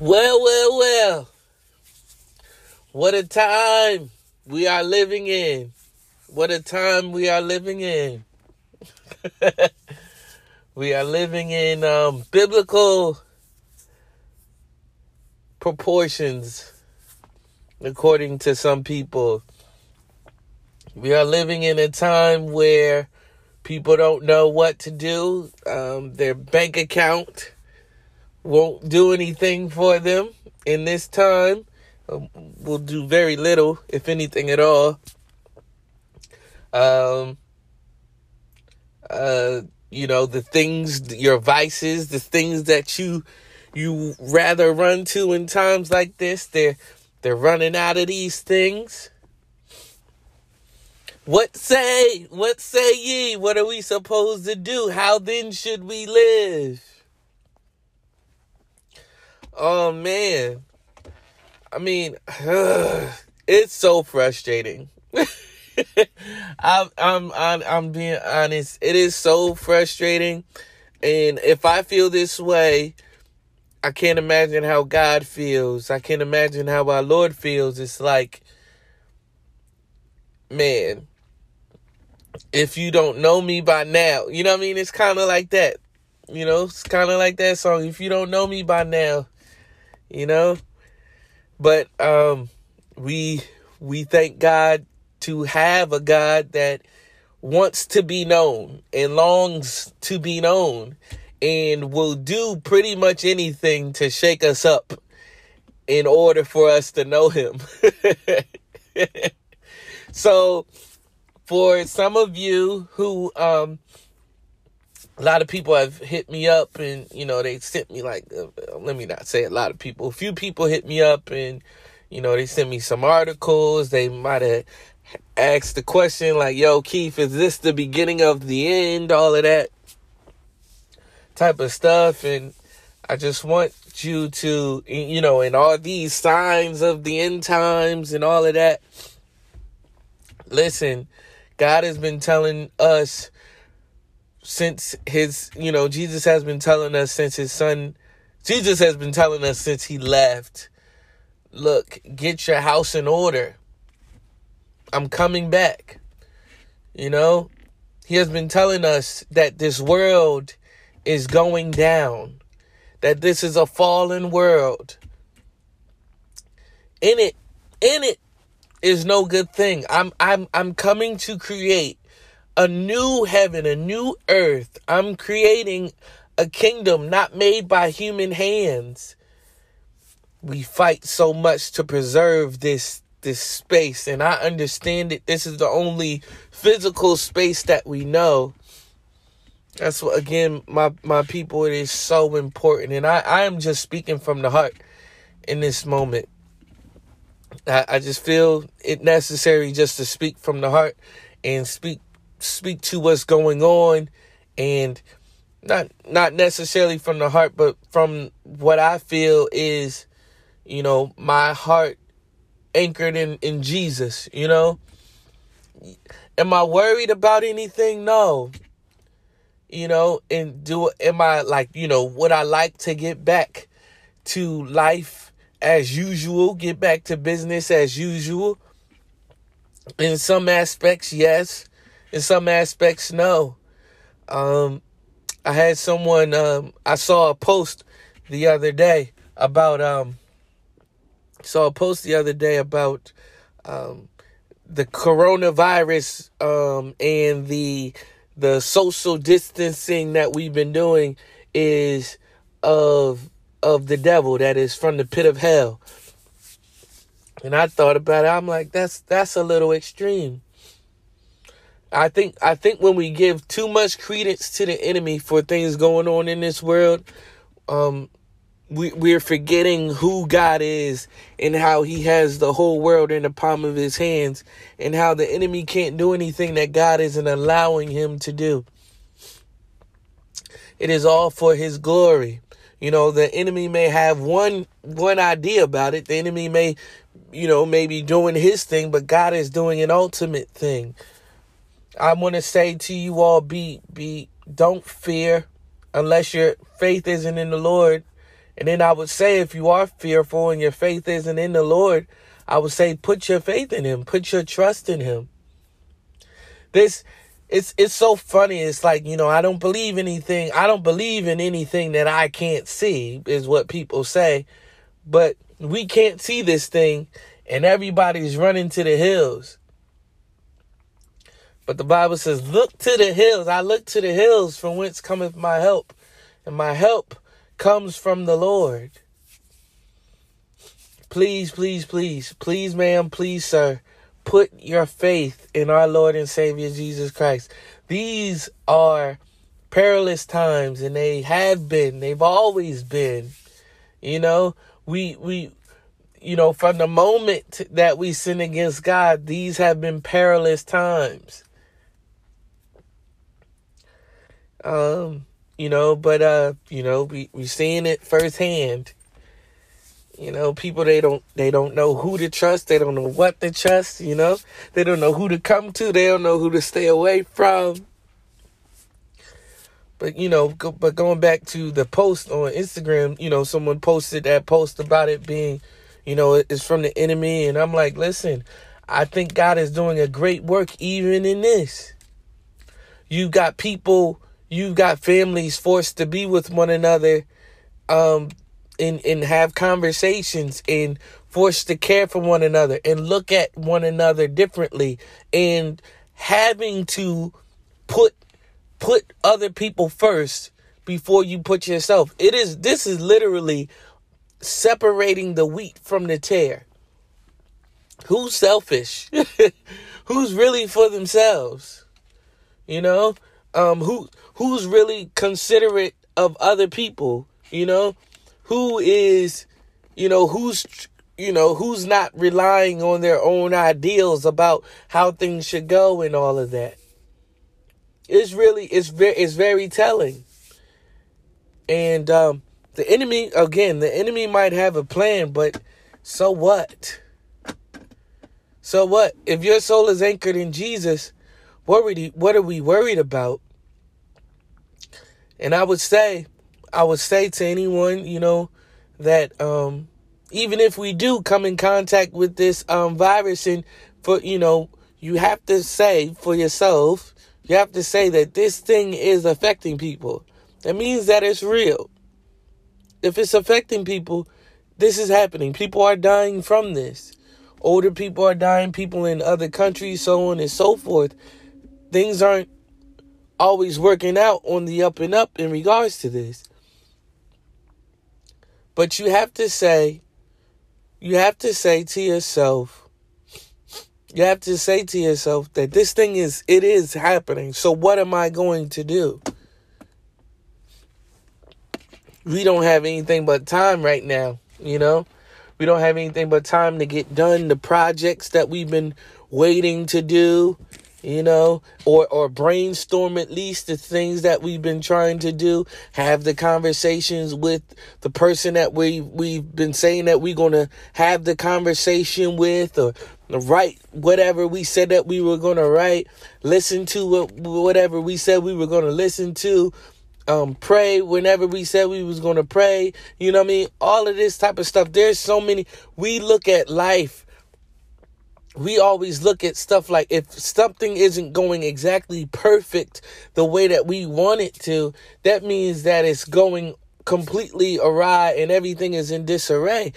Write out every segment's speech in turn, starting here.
Well, well, well. What a time we are living in. What a time we are living in. we are living in um, biblical proportions, according to some people. We are living in a time where people don't know what to do. Um, their bank account won't do anything for them in this time. Um, will do very little, if anything at all. Um, uh, you know, the things, your vices, the things that you you rather run to in times like this, they're they're running out of these things. What say? What say ye? What are we supposed to do? How then should we live? Oh man. I mean, it's so frustrating. I'm, I'm I'm I'm being honest. It is so frustrating, and if I feel this way, I can't imagine how God feels. I can't imagine how our Lord feels. It's like, man, if you don't know me by now, you know what I mean? It's kind of like that. You know, it's kind of like that song. If you don't know me by now, you know? But um we we thank god to have a god that wants to be known and longs to be known and will do pretty much anything to shake us up in order for us to know him. So for some of you who um a lot of people have hit me up and you know they sent me like uh, let me not say a lot of people a few people hit me up and you know they sent me some articles. They might have asked the question like yo keith is this the beginning of the end? All of that type of stuff. And i just want you to you know and all these signs of the end times and all of that listen god has been telling us since his, you know, Jesus has been telling us since his son, Jesus has been telling us since he left, look, get your house in order. I'm coming back. You know, he has been telling us that this world is going down, that this is a fallen world. In it, in it is no good thing. I'm I'm I'm coming to create a new heaven, a new earth. I'm creating a kingdom not made by human hands. We fight so much to preserve this this space and I understand it. This is the only physical space that we know. That's what again my my people it is so important and I I am just speaking from the heart in this moment. I, I just feel it necessary just to speak from the heart and speak speak to what's going on and not not necessarily from the heart but from what I feel is you know my heart anchored in in Jesus you know? Am I worried about anything? No. You know and do am I like you know would I like to get back to life as usual get back to business as usual? In some aspects yes in some aspects, no. Um, I had someone, um, I saw a post the other day about, um, saw a post the other day about, um, the coronavirus, um, and the, the social distancing that we've been doing is of, of the devil that is from the pit of hell. And I thought about it. I'm like, that's, that's a little extreme. I think I think when we give too much credence to the enemy for things going on in this world, um, we we're forgetting who God is and how He has the whole world in the palm of His hands, and how the enemy can't do anything that God isn't allowing him to do. It is all for His glory. You know, the enemy may have one one idea about it. The enemy may, you know, maybe doing his thing, but God is doing an ultimate thing. I want to say to you all be be don't fear unless your faith isn't in the Lord And then I would say, if you are fearful and your faith isn't in the Lord, I would say, put your faith in Him, put your trust in Him. This, it's it's so funny. It's like you know, I don't believe anything. I don't believe in anything that I can't see, is what people say. But we can't see this thing, and everybody's running to the hills. But the Bible says, "Look to the hills." I look to the hills from whence cometh my help, and my help comes from the Lord. Please, please, please, please, ma'am, please, sir, put your faith in our Lord and Savior Jesus Christ. These are perilous times and they have been, they've always been. You know, we we you know, from the moment that we sin against God, these have been perilous times. Um you know, but uh, you know, we we seeing it firsthand. You know, people they don't they don't know who to trust, they don't know what to trust, you know. They don't know who to come to, they don't know who to stay away from. But you know, go, but going back to the post on Instagram, you know, someone posted that post about it being, you know, it's from the enemy and I'm like, "Listen, I think God is doing a great work even in this." You got people you've got families forced to be with one another um and and have conversations and forced to care for one another and look at one another differently and having to put put other people first before you put yourself. It is this is literally separating the wheat from the tare who's selfish? Who's really for themselves? You know? Um who who's really considerate of other people, you know? Who is, you know, who's you know, who's not relying on their own ideals about how things should go and all of that. It's really it's very it's very telling. And um the enemy again, the enemy might have a plan, but so what? So what? If your soul is anchored in Jesus, what are we, what are we worried about? And I would say, I would say to anyone, you know, that um, even if we do come in contact with this um, virus, and for you know, you have to say for yourself, you have to say that this thing is affecting people. That means that it's real. If it's affecting people, this is happening. People are dying from this. Older people are dying, people in other countries, so on and so forth. Things aren't always working out on the up and up in regards to this. But you have to say, you have to say to yourself, you have to say to yourself that this thing is, it is happening. So what am I going to do? We don't have anything but time right now, you know? We don't have anything but time to get done the projects that we've been waiting to do you know, or or brainstorm at least the things that we've been trying to do, have the conversations with the person that we we've been saying that we're to have the conversation with or write whatever we said that we were to write, listen to whatever we said we were to listen to, um, pray whenever we said we was to pray, you know what I mean? All of this type of stuff. There's so many we look at life we always look at stuff like if something isn't going exactly perfect the way that we want it to, that means that it's going completely awry and everything is in disarray.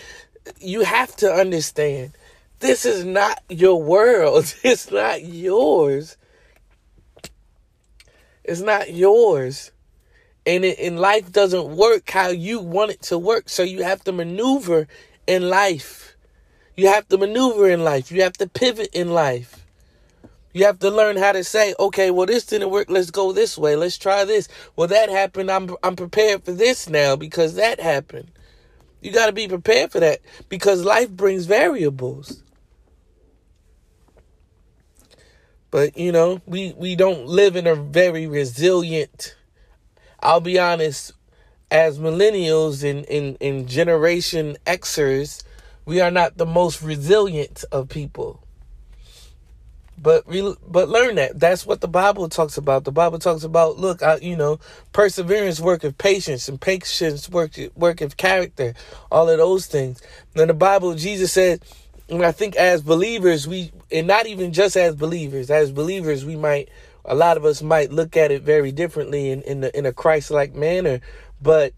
You have to understand this is not your world, it's not yours. It's not yours. And, it, and life doesn't work how you want it to work. So you have to maneuver in life you have to maneuver in life. You have to pivot in life. You have to learn how to say, okay, well, this didn't work. Let's go this way. Let's try this. Well, that happened. I'm, I'm prepared for this now because that happened. You got to be prepared for that because life brings variables. But, you know, we, we don't live in a very resilient, I'll be honest, as millennials and in, in Generation Xers, we are not the most resilient of people. but re, but learn that. That's what the bible talks about. The bible talks about look I, you know perseverance work of patience and patience work of character all of those things. Then the bible jesus said and i think as believers we and not even just as believers as believers we might a lot of us might look at it very differently in in, the, in a christ-like manner. But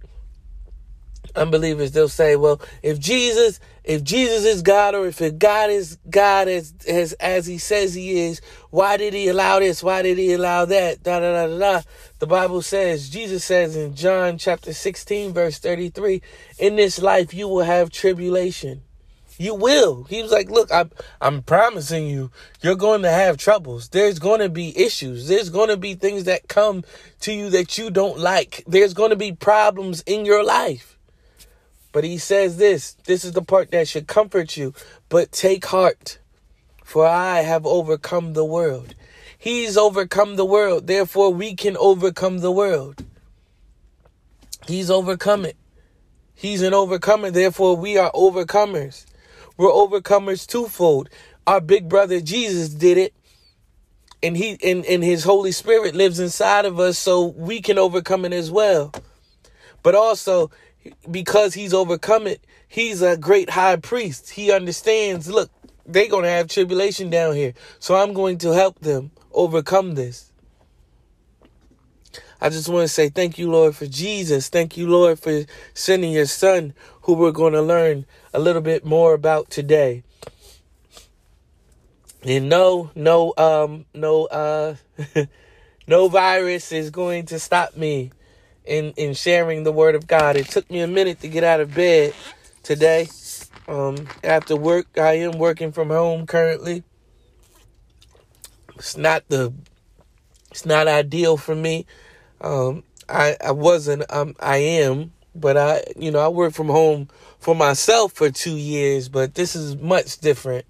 unbelievers they'll say well if jesus if jesus is god or if god is god as as as he says he is why did he allow this why did he allow that da da da da, da. the bible says jesus says in john chapter 16 verse 33 in this life you will have tribulation you will. He was like, look, I'm, I'm promising you, you're going to have troubles. There's going to be issues. There's going to be things that come to you that you don't like. There's going to be problems in your life. But he says this this is the part that should comfort you. But take heart, for I have overcome the world. He's overcome the world. Therefore, we can overcome the world. He's overcome it. He's an overcomer. Therefore, we are overcomers. We're overcomers twofold. Our big brother Jesus did it. And he and, and his Holy Spirit lives inside of us so we can overcome it as well. But also because he's overcome it, he's a great high priest. He understands, look, they're going to have tribulation down here. So I'm going to help them overcome this. I just want to say thank you, Lord, for Jesus. Thank you, Lord, for sending your son, who we're going to learn a little bit more about today. And no, no, um, no, uh, no virus is going to stop me in in sharing the word of God. It took me a minute to get out of bed today. Um, after work, I am working from home currently. It's not the it's not ideal for me. Um, I I wasn't um I am, but I you know I work from home for myself for two years, but this is much different.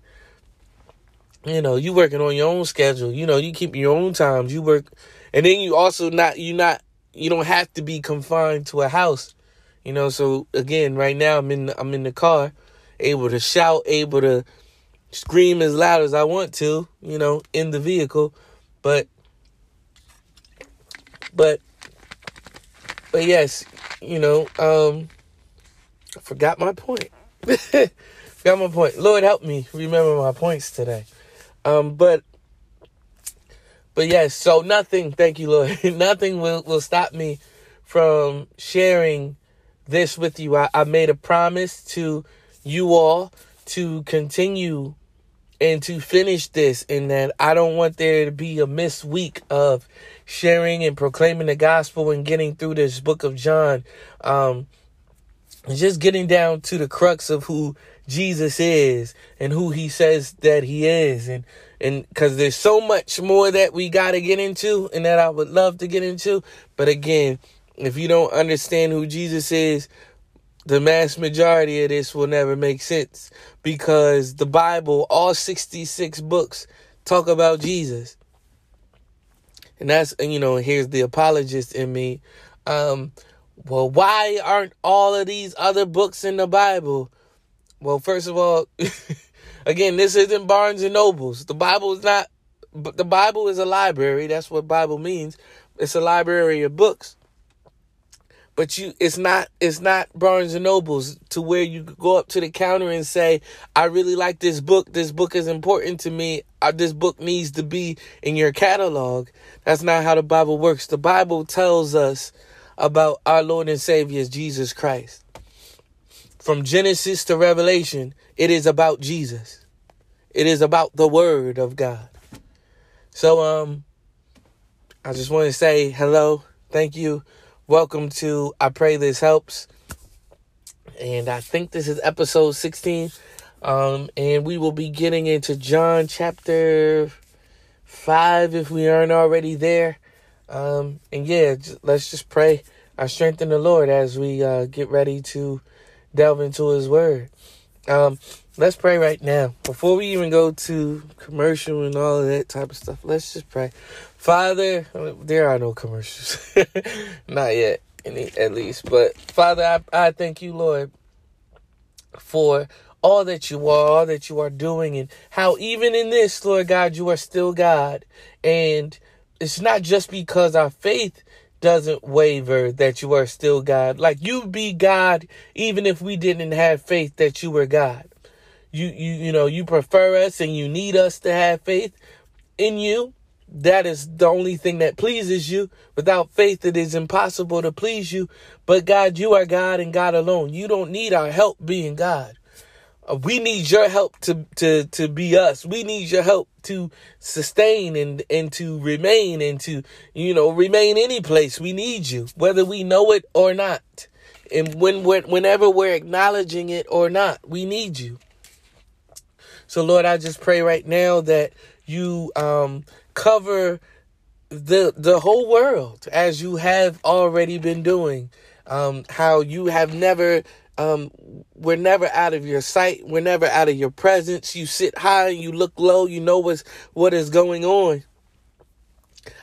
You know, you working on your own schedule. You know, you keep your own times. You work, and then you also not you not you don't have to be confined to a house. You know, so again, right now I'm in I'm in the car, able to shout, able to scream as loud as I want to, you know, in the vehicle. But but but yes, you know, um I forgot my point. forgot my point. Lord help me remember my points today. Um but but yes, so nothing, thank you, Lord. nothing will, will stop me from sharing this with you. I, I made a promise to you all to continue and to finish this and that I don't want there to be a missed week of sharing and proclaiming the gospel and getting through this book of John. Um, just getting down to the crux of who Jesus is and who he says that he is and and because there's so much more that we got to get into and that I would love to get into. But again, if you don't understand who Jesus is, the mass majority of this will never make sense because the Bible, all 66 books, talk about Jesus. And that's, you know, here's the apologist in me. Um, well, why aren't all of these other books in the Bible? Well, first of all, Again, this isn't Barnes and Nobles. The Bible is not but the Bible is a library. That's what Bible means. It's a library of books. But you it's not it's not Barnes and Nobles to where you go up to the counter and say, "I really like this book. This book is important to me. Uh, this book needs to be in your catalog." That's not how the Bible works. The Bible tells us about our Lord and Savior Jesus Christ. From Genesis to Revelation, it is about Jesus. It is about the word of God. So um I just want to say hello. Thank you. Welcome to I pray this helps. And I think this is episode 16. Um and we will be getting into John chapter 5 if we aren't already there. Um and yeah, let's just pray I strengthen the Lord as we uh, get ready to delve into his word. Um, let's pray right now. Before we even go to commercial and all of that type of stuff, let's just pray. Father, there are no commercials. Not yet, at least. But Father, I, I thank you, Lord, for all that you are, all that you are doing, and how even in this, Lord God, you are still God. And it's not just because our faith doesn't waver that you are still God. Like you be God even if we didn't have faith that you were God. You you you know, you prefer us and you need us to have faith in you. That is the only thing that pleases you. Without faith it is impossible to please you. But God, you are God and God alone. You don't need our help being God. Uh, we need your help to to to be us. We need your help to sustain and and to remain and to you know remain any place. We need you, whether we know it or not. And when we're, whenever we're acknowledging it or not, we need you. So Lord, I just pray right now that you um, cover the the whole world as you have already been doing. Um, how you have never um, we're never out of your sight. We're never out of your presence. You sit high and you look low. You know what's, what is going on.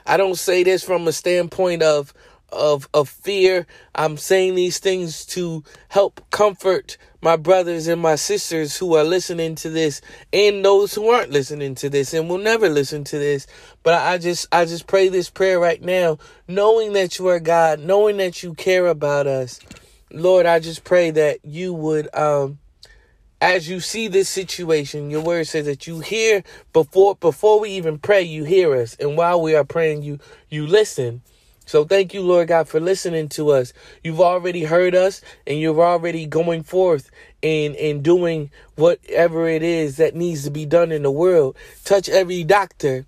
I don't say this from a standpoint of, of, of fear. I'm saying these things to help comfort my brothers and my sisters who are listening to this and those who aren't listening to this and will never listen to this. But I just, I just pray this prayer right now, knowing that you are God, knowing that you care about us Lord, I just pray that you would, um, as you see this situation, your word says that you hear before before we even pray, you hear us, and while we are praying, you you listen. So thank you, Lord God, for listening to us. You've already heard us, and you're already going forth and and doing whatever it is that needs to be done in the world. Touch every doctor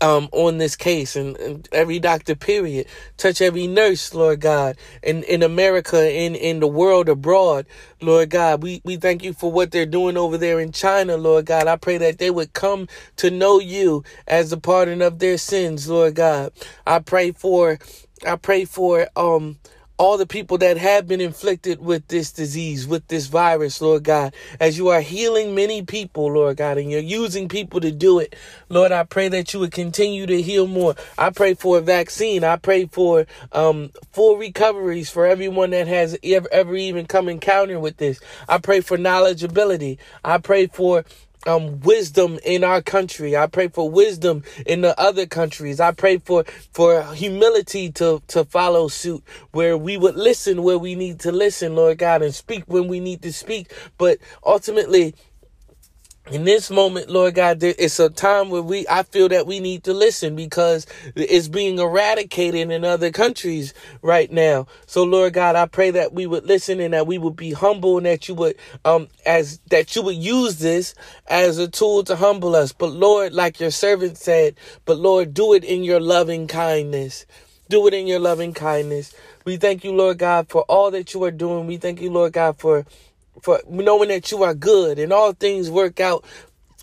um, on this case and, and, every doctor period. Touch every nurse lord god in, in america in, in the world abroad lord god. We, we thank you for what they're doing over there in china lord god. I pray that they would come to know you as a pardon of their sins lord god. I pray for i pray for um all the people that have been inflicted with this disease, with this virus, Lord God, as you are healing many people, Lord God, and you're using people to do it. Lord, I pray that you would continue to heal more. I pray for a vaccine. I pray for um, full recoveries for everyone that has ever, ever even come encounter with this. I pray for knowledgeability. I pray for um wisdom in our country. I pray for wisdom in the other countries. I pray for for humility to to follow suit where we would listen where we need to listen, Lord God, and speak when we need to speak. But ultimately, in this moment, Lord God, it's a time where we, I feel that we need to listen because it's being eradicated in other countries right now. So, Lord God, I pray that we would listen and that we would be humble and that you would, um, as, that you would use this as a tool to humble us. But Lord, like your servant said, but Lord, do it in your loving kindness. Do it in your loving kindness. We thank you, Lord God, for all that you are doing. We thank you, Lord God, for for knowing that you are good and all things work out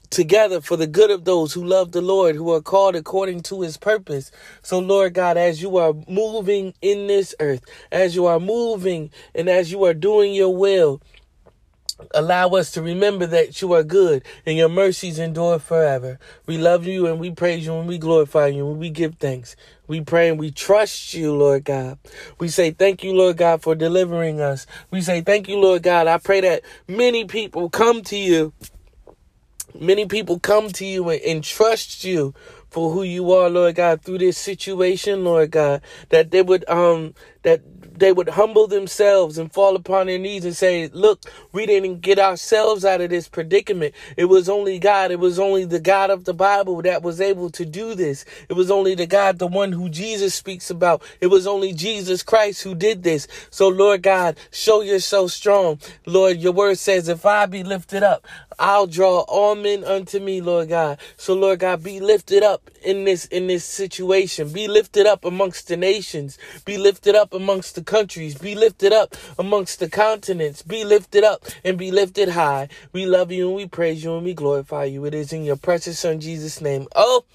together for the good of those who love the Lord, who are called according to his purpose. So, Lord God, as you are moving in this earth, as you are moving and as you are doing your will, Allow us to remember that you are good and your mercies endure forever. We love you and we praise you and we glorify you and we give thanks. We pray and we trust you, Lord God. We say thank you, Lord God, for delivering us. We say thank you, Lord God. I pray that many people come to you. Many people come to you and, and trust you for who you are, Lord God, through this situation, Lord God, that they would um that they would humble themselves and fall upon their knees and say, Look, we didn't get ourselves out of this predicament. It was only God. It was only the God of the Bible that was able to do this. It was only the God, the one who Jesus speaks about. It was only Jesus Christ who did this. So, Lord God, show yourself strong. Lord, your word says, If I be lifted up, I'll draw all men unto me, Lord God. So, Lord God, be lifted up in this in this situation. Be lifted up amongst the nations. Be lifted up amongst the countries. Be lifted up amongst the continents. Be lifted up and be lifted high. We love you and we praise you and we glorify you. It is in your precious son Jesus' name. Oh,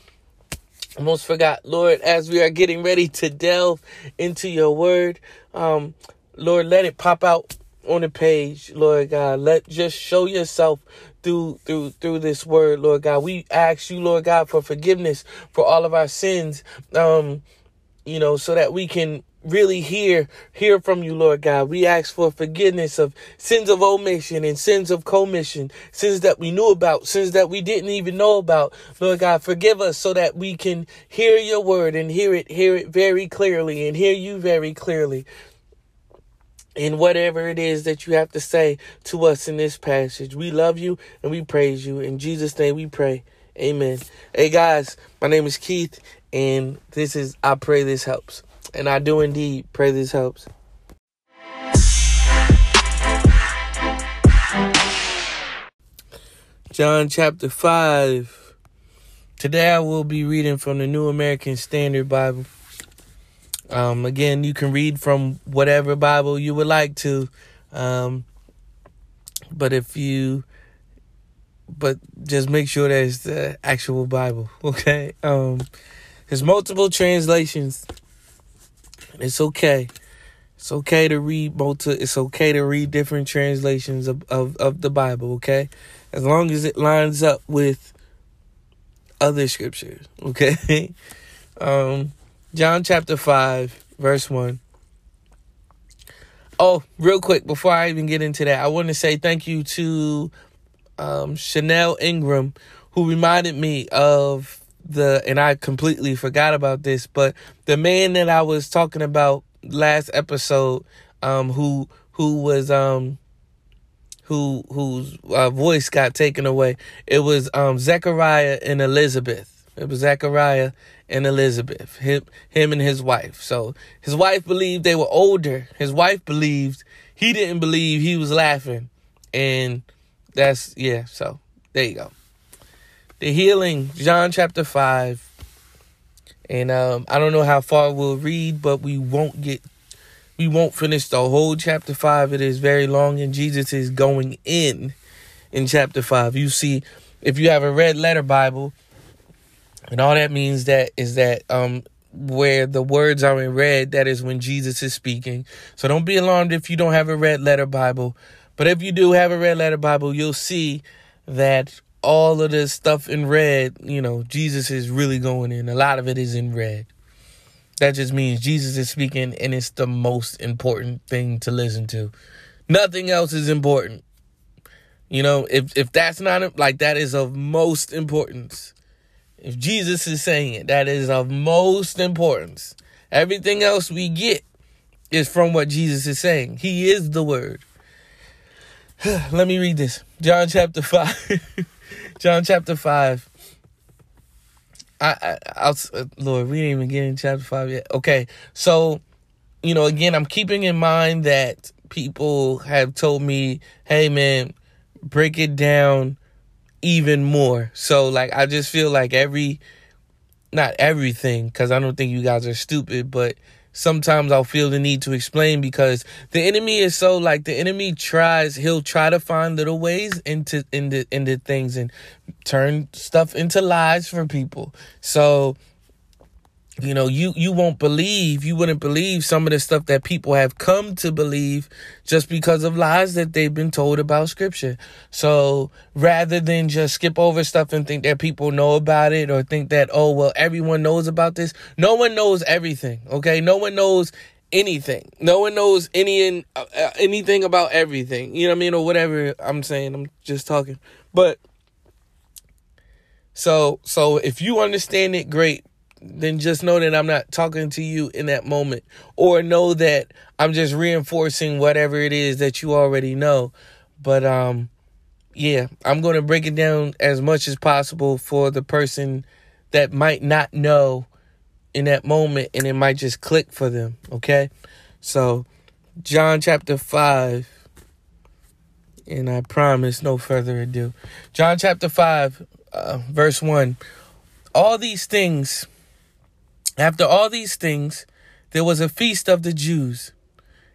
almost forgot, Lord, as we are getting ready to delve into your word, um, Lord, let it pop out on the page, Lord God. Let just show yourself through through through this word, Lord God. We ask you, Lord God, for forgiveness for all of our sins. Um, you know, so that we can really hear hear from you, Lord God. We ask for forgiveness of sins of omission and sins of commission, sins that we knew about, sins that we didn't even know about. Lord God, forgive us so that we can hear your word and hear it hear it very clearly and hear you very clearly. In whatever it is that you have to say to us in this passage. We love you and we praise you. In Jesus' name we pray. Amen. Hey guys, my name is Keith and this is I pray this helps. And I do indeed pray this helps. John chapter 5. Today I will be reading from the New American Standard Bible. Um, again, you can read from whatever Bible you would like to. Um, but if you, but just make sure that it's the actual Bible, okay? Um, there's multiple translations it's okay. It's okay to read multi it's okay to read different translations of, of, of the Bible, okay? As long as it lines up with other scriptures, okay? um John chapter 5, verse 1. Oh, real quick, before I even get into that, I want to say thank you to um, Chanel Ingram, who reminded me of the and I completely forgot about this, but the man that I was talking about last episode, um, who who was um who whose uh, voice got taken away. It was um Zechariah and Elizabeth. It was Zechariah and Elizabeth. Him him and his wife. So his wife believed they were older. His wife believed he didn't believe he was laughing. And that's yeah, so there you go the healing, John chapter 5. And um, I don't know how far we'll read, but we won't get, we won't finish the whole chapter 5. It is very long, and Jesus is going in in chapter 5. You see, if you have a red letter Bible, and all that means that is that um, where the words are in red, that is when Jesus is speaking. So don't be alarmed if you don't have a red letter Bible. But if you do have a red letter Bible, you'll see that all of this stuff in red, you know, Jesus is really going in. A lot of it is in red. That just means Jesus is speaking and it's the most important thing to listen to. Nothing else is important. You know, if if that's not like that is of most importance. If Jesus is saying it, that is of most importance. Everything else we get is from what Jesus is saying. He is the word. Let me read this. John chapter 5. John chapter 5. I, I I'll, uh, Lord, we didn't even get in chapter 5 yet. Okay. So, you know, again, I'm keeping in mind that people have told me, "Hey man, break it down even more." So, like I just feel like every not everything cuz I don't think you guys are stupid, but sometimes I'll feel the need to explain because the enemy is so like the enemy tries he'll try to find little ways into into into things and turn stuff into lies for people. So you know you you won't believe you wouldn't believe some of the stuff that people have come to believe just because of lies that they've been told about scripture. So rather than just skip over stuff and think that people know about it or think that oh well everyone knows about this no one knows everything okay? No one knows anything. No one knows any uh, uh anything about everything. You know what i mean? Or whatever i'm saying. I'm just talking. But so so if you understand it great then just know that I'm not talking to you in that moment. Or know that I'm just reinforcing whatever it is that you already know. But um yeah, I'm going to break it down as much as possible for the person that might not know in that moment and it might just click for them, okay? So, John chapter 5 and I promise no further ado. John chapter 5 uh, verse 1 All these things after all these things, there was a feast of the Jews,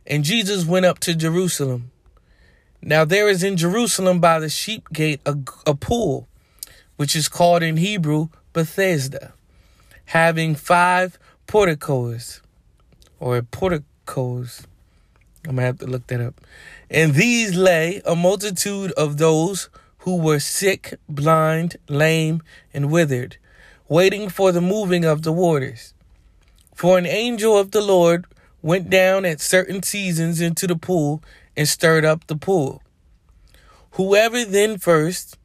and Jesus went up to Jerusalem. Now there is in Jerusalem by the sheep gate a, a pool, which is called in Hebrew Bethesda, having five porticos, or porticos. I'm gonna have to look that up. And these lay a multitude of those who were sick, blind, lame, and withered, waiting for the moving of the waters. For an angel of the Lord went down at certain seasons into the pool and stirred up the pool. Whoever then first,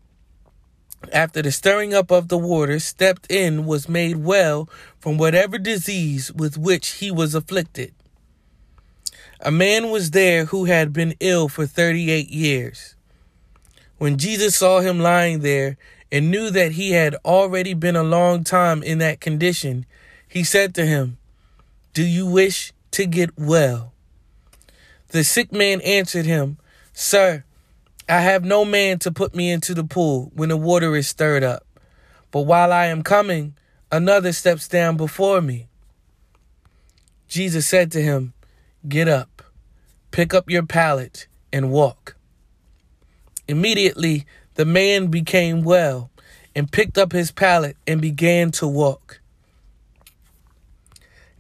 after the stirring up of the water, stepped in was made well from whatever disease with which he was afflicted. A man was there who had been ill for 38 years. When Jesus saw him lying there and knew that he had already been a long time in that condition, he said to him, Do you wish to get well? The sick man answered him, Sir, I have no man to put me into the pool when the water is stirred up. But while I am coming, another steps down before me. Jesus said to him, Get up, pick up your pallet, and walk. Immediately the man became well and picked up his pallet and began to walk.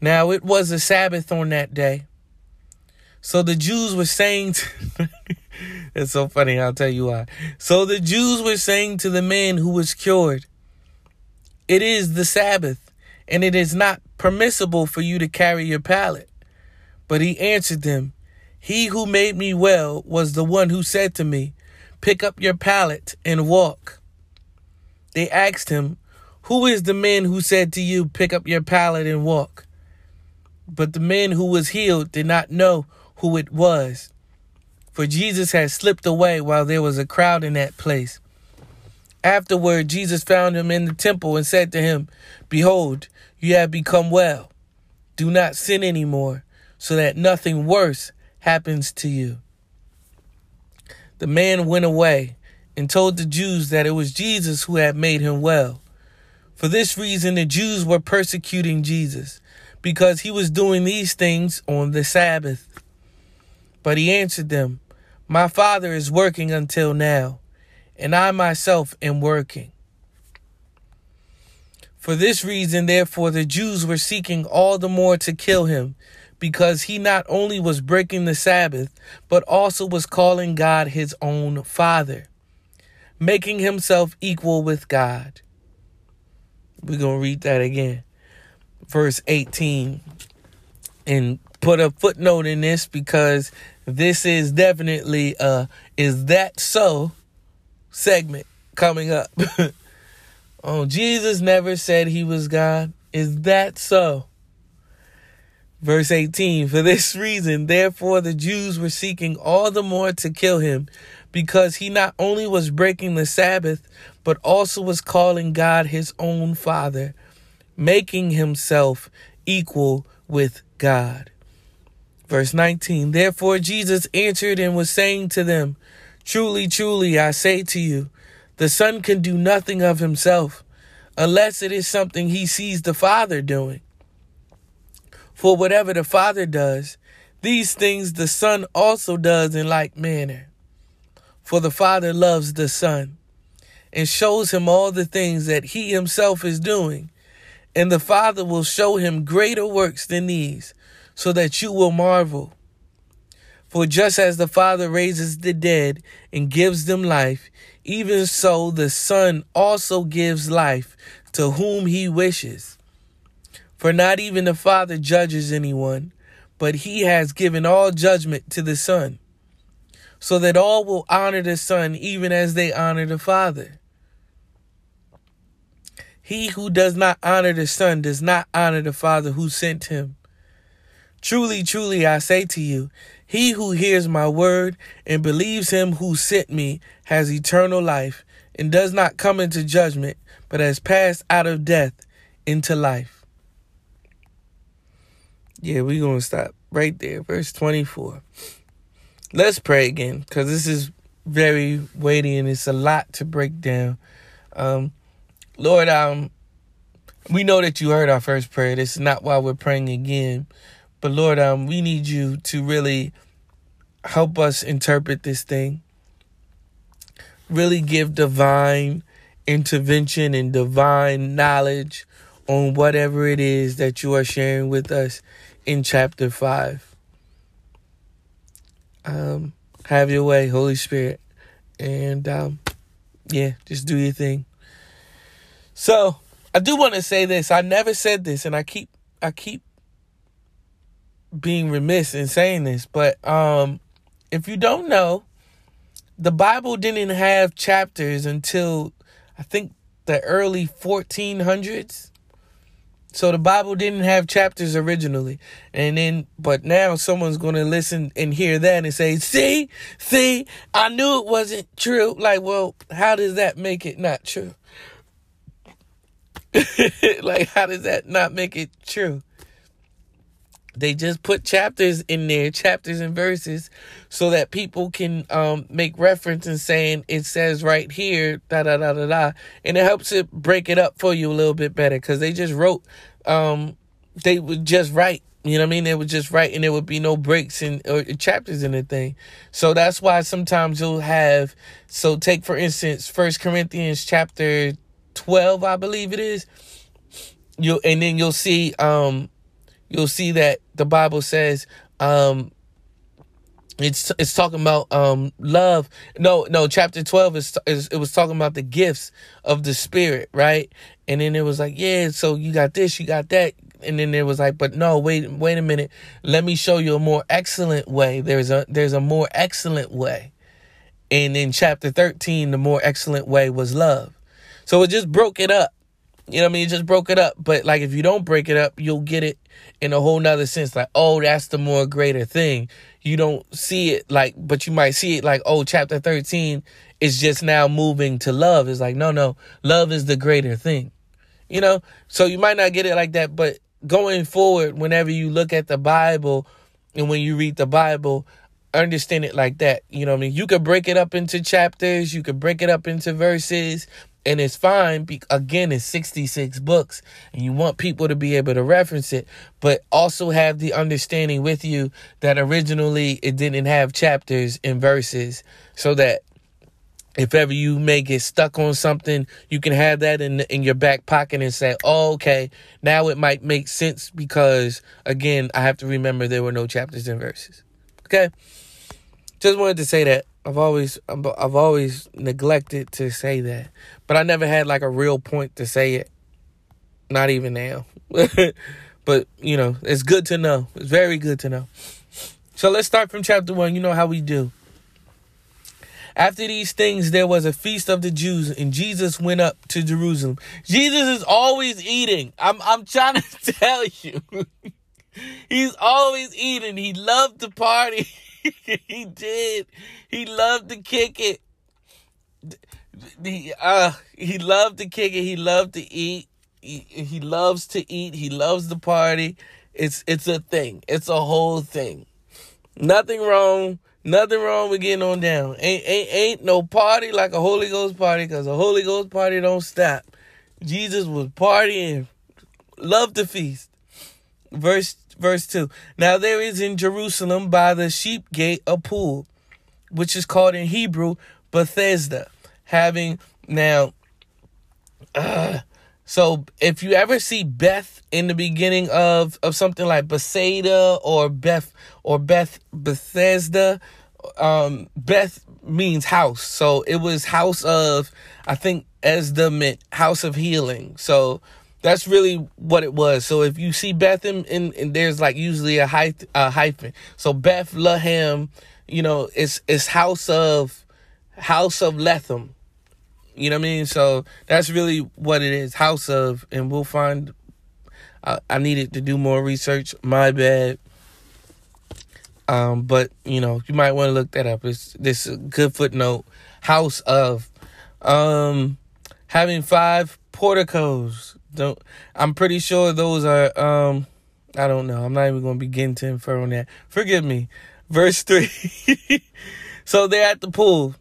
Now it was a Sabbath on that day. So the Jews were saying, to, it's so funny, I'll tell you why. So the Jews were saying to the man who was cured, It is the Sabbath, and it is not permissible for you to carry your pallet. But he answered them, He who made me well was the one who said to me, Pick up your pallet and walk. They asked him, Who is the man who said to you, Pick up your pallet and walk? But the man who was healed did not know who it was, for Jesus had slipped away while there was a crowd in that place. Afterward, Jesus found him in the temple and said to him, Behold, you have become well. Do not sin anymore, so that nothing worse happens to you. The man went away and told the Jews that it was Jesus who had made him well. For this reason, the Jews were persecuting Jesus, because he was doing these things on the Sabbath. But he answered them, My Father is working until now, and I myself am working. For this reason, therefore, the Jews were seeking all the more to kill him, because he not only was breaking the Sabbath, but also was calling God his own Father, making himself equal with God. We're going to read that again. Verse 18. And put a footnote in this because this is definitely a is that so segment coming up. oh, Jesus never said he was God. Is that so? Verse 18 For this reason, therefore, the Jews were seeking all the more to kill him, because he not only was breaking the Sabbath, but also was calling God his own Father, making himself equal with God. Verse 19 Therefore Jesus answered and was saying to them, Truly, truly, I say to you, the Son can do nothing of himself, unless it is something he sees the Father doing. For whatever the Father does, these things the Son also does in like manner. For the Father loves the Son and shows him all the things that he himself is doing. And the Father will show him greater works than these, so that you will marvel. For just as the Father raises the dead and gives them life, even so the Son also gives life to whom he wishes. For not even the Father judges anyone, but he has given all judgment to the Son, so that all will honor the Son even as they honor the Father. He who does not honor the Son does not honor the Father who sent him. Truly, truly, I say to you, he who hears my word and believes him who sent me has eternal life and does not come into judgment, but has passed out of death into life. Yeah, we're going to stop right there. Verse 24. Let's pray again because this is very weighty and it's a lot to break down. Um, Lord, um, we know that you heard our first prayer. This is not why we're praying again. But Lord, um, we need you to really help us interpret this thing. Really give divine intervention and divine knowledge on whatever it is that you are sharing with us in chapter 5. Um, have your way, Holy Spirit. And um, yeah, just do your thing. So, I do want to say this. I never said this and I keep I keep being remiss in saying this, but um, if you don't know, the Bible didn't have chapters until I think the early 1400s. So the Bible didn't have chapters originally. And then, but now someone's going to listen and hear that and say, see, see, I knew it wasn't true. Like, well, how does that make it not true? like, how does that not make it true? They just put chapters in there, chapters and verses, so that people can um, make reference and saying it says right here, da da da da da, and it helps it break it up for you a little bit better because they just wrote, um, they would just write. You know what I mean? They would just write, and there would be no breaks in or chapters in the thing. So that's why sometimes you'll have. So take for instance, First Corinthians chapter twelve, I believe it is. You and then you'll see um you'll see that the Bible says um it's it's talking about um love. No, no, chapter 12 is, is it was talking about the gifts of the spirit, right? And then it was like, yeah, so you got this, you got that. And then it was like, but no, wait, wait a minute. Let me show you a more excellent way. There's a there's a more excellent way. And in chapter 13, the more excellent way was love. So it just broke it up. You know what I mean? It just broke it up. But like if you don't break it up, you'll get it in a whole nother sense. Like, oh, that's the more greater thing. You don't see it like, but you might see it like, oh, chapter 13 is just now moving to love. It's like, no, no, love is the greater thing. You know? So you might not get it like that, but going forward, whenever you look at the Bible and when you read the Bible, understand it like that. You know what I mean? You could break it up into chapters, you could break it up into verses, and it's fine again it's 66 books and you want people to be able to reference it but also have the understanding with you that originally it didn't have chapters and verses so that if ever you may get stuck on something you can have that in in your back pocket and say oh, okay now it might make sense because again i have to remember there were no chapters and verses. Okay? Just wanted to say that. I've always I've always neglected to say that, but I never had like a real point to say it. Not even now. but, you know, it's good to know. It's very good to know. So let's start from chapter 1. You know how we do. After these things, there was a feast of the Jews, and Jesus went up to Jerusalem. Jesus is always eating. I'm I'm trying to tell you. He's always eating. He loved to party. he did. He loved to kick it. He uh he loved to kick it. He loved to eat. He, he loves to eat. He loves the party. It's it's a thing. It's a whole thing. Nothing wrong. Nothing wrong with getting on down. Ain't ain't ain't no party like a Holy Ghost party because a Holy Ghost party don't stop. Jesus was partying, loved to feast. Verse verse 2. Now there is in Jerusalem by the sheep gate a pool, which is called in Hebrew Bethesda, having now. Uh, so if you ever see Beth in the beginning of of something like Bethsaida or Beth or Beth Bethesda, um, Beth means house. So it was house of I think Esda meant house of healing. So that's really what it was. So if you see Bethlehem, in, in there's like usually a, hy- a hyphen. So Bethlehem, you know, it's it's house of house of Lethem. You know what I mean? So that's really what it is, house of, and we'll find. Uh, I needed to do more research. My bad. Um, but you know, you might want to look that up. It's this good footnote. House of, um, having five porticos don't I'm pretty sure those are um I don't know. I'm not even going to begin to infer on that. Forgive me. Verse 3. so they're at the pool.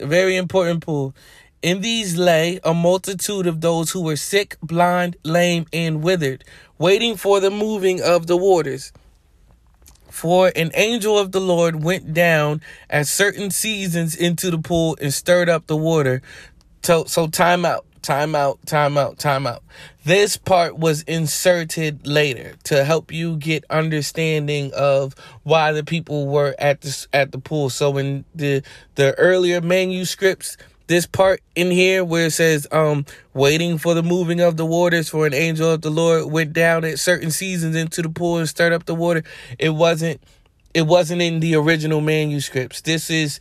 A very important pool. In these lay a multitude of those who were sick, blind, lame, and withered, waiting for the moving of the waters. For an angel of the Lord went down at certain seasons into the pool and stirred up the water. So, time out. Time out, time out, time out. This part was inserted later to help you get understanding of why the people were at the at the pool. So in the the earlier manuscripts, this part in here where it says, um, waiting for the moving of the waters for an angel of the Lord went down at certain seasons into the pool and stirred up the water. It wasn't it wasn't in the original manuscripts. This is,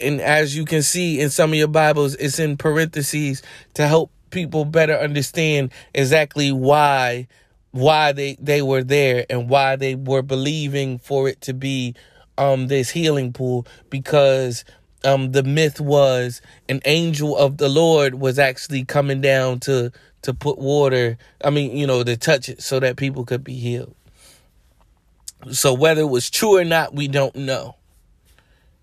and as you can see in some of your Bibles, it's in parentheses to help people better understand exactly why why they they were there and why they were believing for it to be um this healing pool because um the myth was an angel of the Lord was actually coming down to to put water I mean you know to touch it so that people could be healed. So whether it was true or not, we don't know.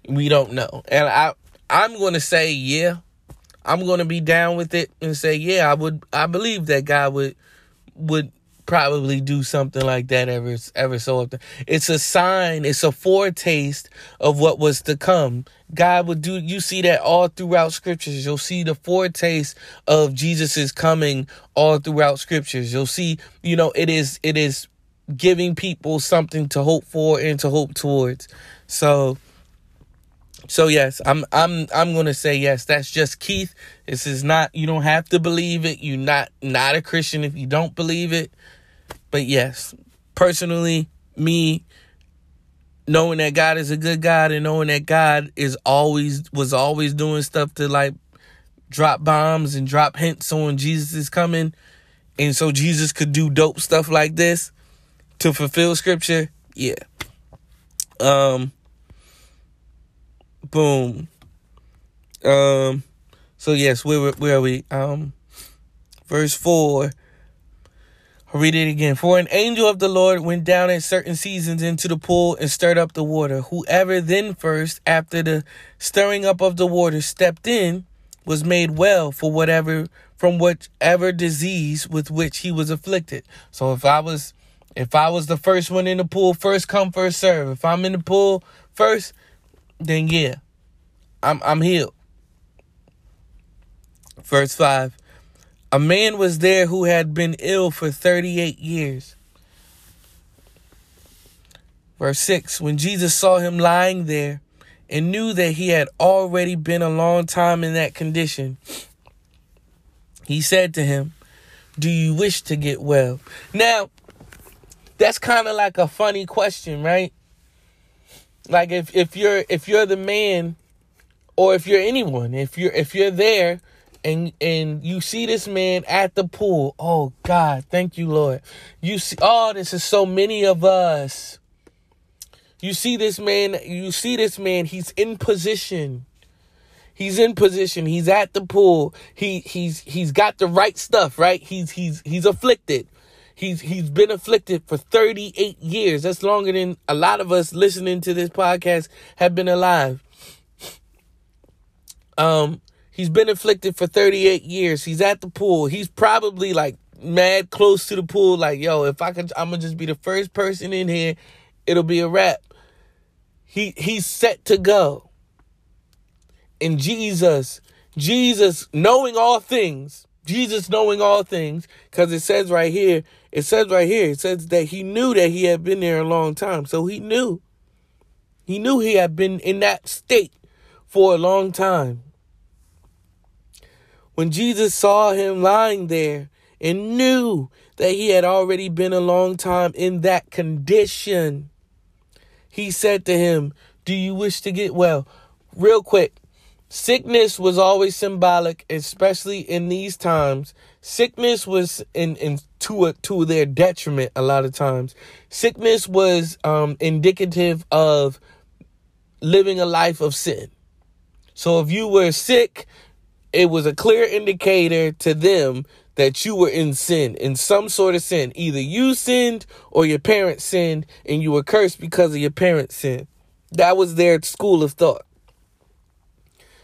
We don't know. And I I'm going to say yeah. I'm going to be down with it and say yeah, I would I believe that God would would probably do something like that ever ever so often. It's a sign, it's a foretaste of what was to come. God would do you see that all throughout scriptures. You'll see the foretaste of Jesus's coming all throughout scriptures. You'll see, you know, it is it is giving people something to hope for and to hope towards. So so yes, I'm I'm I'm to say yes. That's just Keith. This is not you don't have to believe it. You're not not a Christian if you don't believe it. But yes, personally, me knowing that God is a good God and knowing that God is always was always doing stuff to like drop bombs and drop hints on Jesus is coming and so Jesus could do dope stuff like this to fulfill scripture, yeah. Um boom. Um so yes, where where are we? Um verse 4 I'll read it again. For an angel of the Lord went down at certain seasons into the pool and stirred up the water. Whoever then first, after the stirring up of the water, stepped in, was made well for whatever from whatever disease with which he was afflicted. So if I was if I was the first one in the pool, first come, first serve. If I'm in the pool first, then yeah, I'm I'm healed. Verse five. A man was there who had been ill for 38 years. Verse 6 When Jesus saw him lying there and knew that he had already been a long time in that condition, he said to him, Do you wish to get well? Now, that's kind of like a funny question, right? Like if, if you're if you're the man or if you're anyone, if you're if you're there and and you see this man at the pool. Oh God, thank you, Lord. You see, oh, this is so many of us. You see this man, you see this man, he's in position. He's in position. He's at the pool. He he's he's got the right stuff, right? He's he's he's afflicted. He's he's been afflicted for 38 years. That's longer than a lot of us listening to this podcast have been alive. Um He's been afflicted for 38 years. He's at the pool. He's probably like mad close to the pool. Like, yo, if I could, I'm gonna just be the first person in here. It'll be a wrap. He he's set to go. And Jesus, Jesus knowing all things, Jesus knowing all things, because it says right here, it says right here, it says that he knew that he had been there a long time. So he knew. He knew he had been in that state for a long time. When Jesus saw him lying there and knew that he had already been a long time in that condition, he said to him, Do you wish to get well? Real quick, sickness was always symbolic, especially in these times. Sickness was in, in to a, to their detriment a lot of times. Sickness was um, indicative of living a life of sin. So if you were sick, it was a clear indicator to them that you were in sin, in some sort of sin. Either you sinned or your parents sinned and you were cursed because of your parents' sin. That was their school of thought.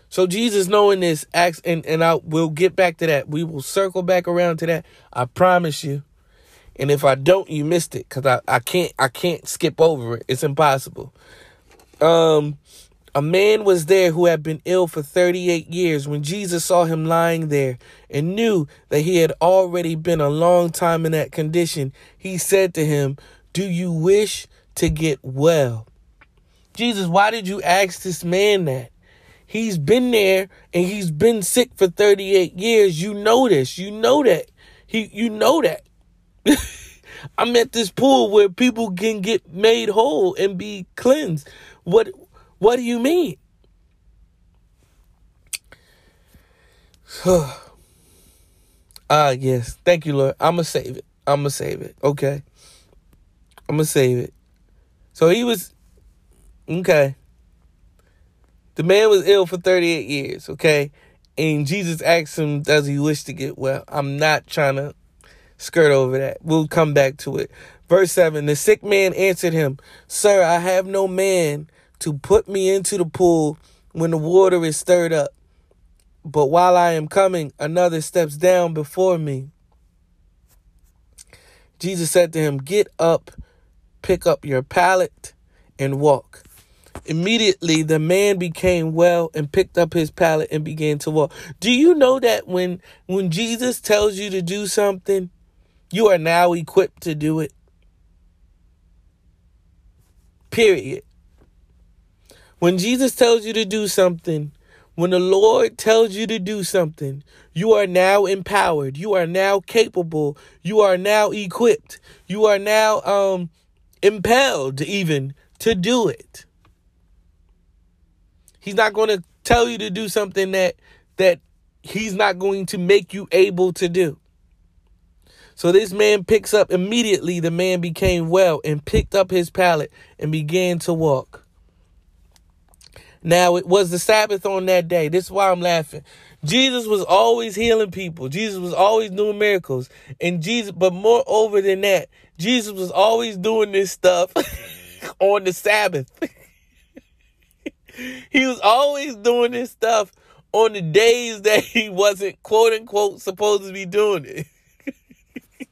So Jesus knowing this acts and, and I will get back to that. We will circle back around to that. I promise you. And if I don't, you missed it. Cause I, I can't I can't skip over it. It's impossible. Um a man was there who had been ill for 38 years when Jesus saw him lying there and knew that he had already been a long time in that condition. He said to him, Do you wish to get well? Jesus, why did you ask this man that? he's been there and he's been sick for 38 years. You know this. You know that. He you know that. I'm at this pool where people can get made whole and be cleansed. What what do you mean? Ah, uh, yes. Thank you, Lord. I'm going to save it. I'm going to save it. Okay. I'm going to save it. So he was, okay. The man was ill for 38 years, okay? And Jesus asked him, Does he wish to get well? I'm not trying to skirt over that. We'll come back to it. Verse 7 The sick man answered him, Sir, I have no man to put me into the pool when the water is stirred up. But while I am coming, another steps down before me. Jesus said to him, Get up, pick up your pallet, and walk. Immediately the man became well and picked up his pallet and began to walk. Do you know that when when Jesus tells you to do something, you are now equipped to do it? Period. When Jesus tells you to do something, when the Lord tells you to do something, you are now empowered. You are now capable. You are now equipped. You are now um impelled even to do it. He's not going to tell you to do something that that he's not going to make you able to do. So this man picks up immediately the man became well and picked up his pallet and began to walk. Now it was the Sabbath on that day. This is why I'm laughing. Jesus was always healing people. Jesus was always doing miracles. And Jesus, but moreover than that, Jesus was always doing this stuff on the Sabbath. he was always doing this stuff on the days that he wasn't quote unquote supposed to be doing it.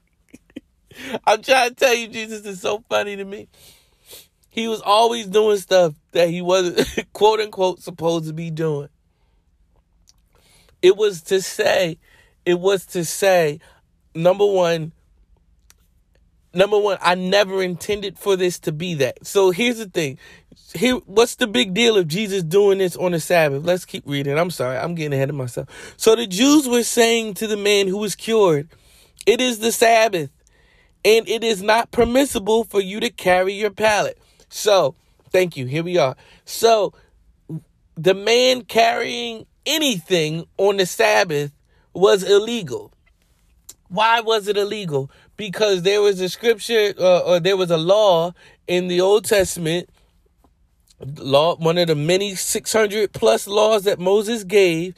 I'm trying to tell you, Jesus is so funny to me. He was always doing stuff that he wasn't quote unquote supposed to be doing. It was to say, it was to say, number one, number one, I never intended for this to be that. So here's the thing here what's the big deal of Jesus doing this on the Sabbath? Let's keep reading. I'm sorry, I'm getting ahead of myself. So the Jews were saying to the man who was cured, It is the Sabbath, and it is not permissible for you to carry your pallet. So, thank you. Here we are. So the man carrying anything on the Sabbath was illegal. Why was it illegal? Because there was a scripture uh, or there was a law in the Old Testament law, one of the many 600 plus laws that Moses gave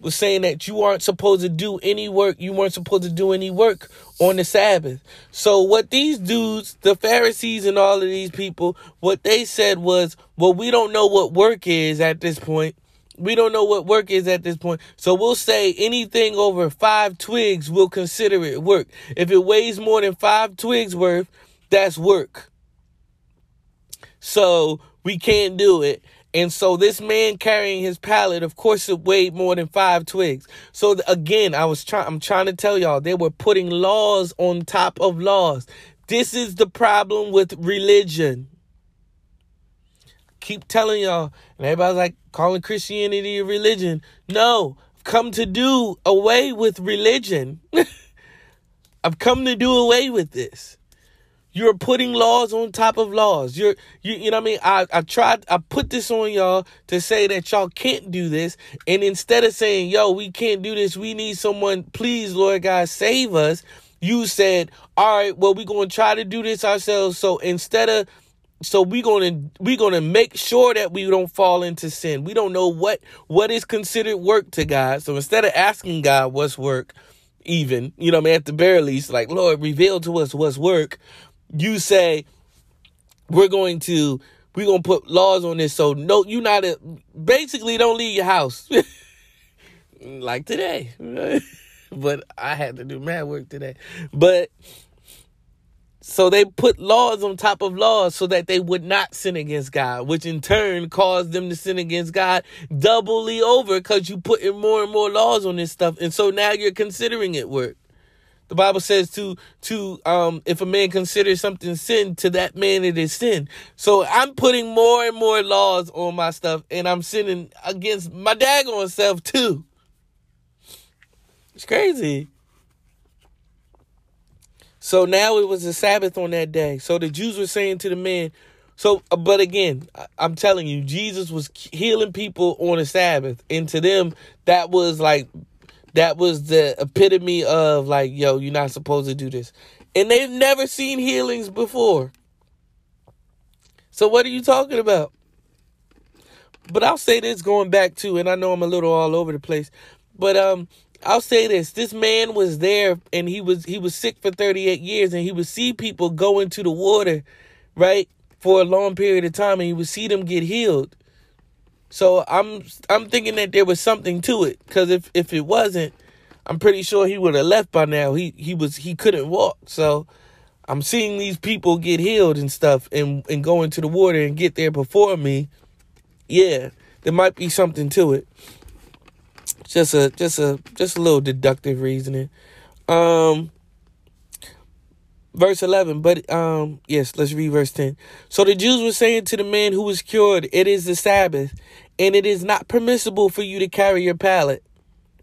was saying that you aren't supposed to do any work. You weren't supposed to do any work on the Sabbath. So what these dudes, the Pharisees and all of these people, what they said was, well, we don't know what work is at this point. We don't know what work is at this point. So we'll say anything over five twigs, we'll consider it work. If it weighs more than five twigs worth, that's work. So we can't do it. And so this man carrying his pallet, of course, it weighed more than five twigs. So again, I was trying, I'm trying to tell y'all, they were putting laws on top of laws. This is the problem with religion. Keep telling y'all, and everybody's like calling Christianity a religion. No, I've come to do away with religion. I've come to do away with this. You're putting laws on top of laws. You're, you, you know what I mean? I, I tried, I put this on y'all to say that y'all can't do this. And instead of saying, yo, we can't do this, we need someone, please, Lord God, save us. You said, all right, well, we're to try to do this ourselves. So instead of, so we're gonna we're gonna make sure that we don't fall into sin. We don't know what what is considered work to God. So instead of asking God what's work, even you know, what I mean, at the very least, like Lord, reveal to us what's work you say we're going to we're gonna put laws on this so no you not a, basically don't leave your house like today but i had to do mad work today but so they put laws on top of laws so that they would not sin against God, which in turn caused them to sin against God doubly over because you put in more and more laws on this stuff. And so now you're considering it work. The Bible says to to um if a man considers something sin, to that man it is sin. So I'm putting more and more laws on my stuff, and I'm sinning against my daggone self too. It's crazy. So now it was a Sabbath on that day. So the Jews were saying to the man, so, uh, but again, I'm telling you, Jesus was healing people on a Sabbath, and to them, that was like, that was the epitome of like, yo, you're not supposed to do this, and they've never seen healings before. So what are you talking about? But I'll say this going back to, and I know I'm a little all over the place, but um, I'll say this: this man was there, and he was he was sick for 38 years, and he would see people go into the water, right? for a long period of time and he would see them get healed. So I'm I'm thinking that there was something to it because if if it wasn't, I'm pretty sure he would have left by now. He he was he couldn't walk. So I'm seeing these people get healed and stuff and and go into the water and get there before me. Yeah, there might be something to it. Just a just a just a little deductive reasoning. Um verse 11 but um yes let's read verse 10 so the jews were saying to the man who was cured it is the sabbath and it is not permissible for you to carry your pallet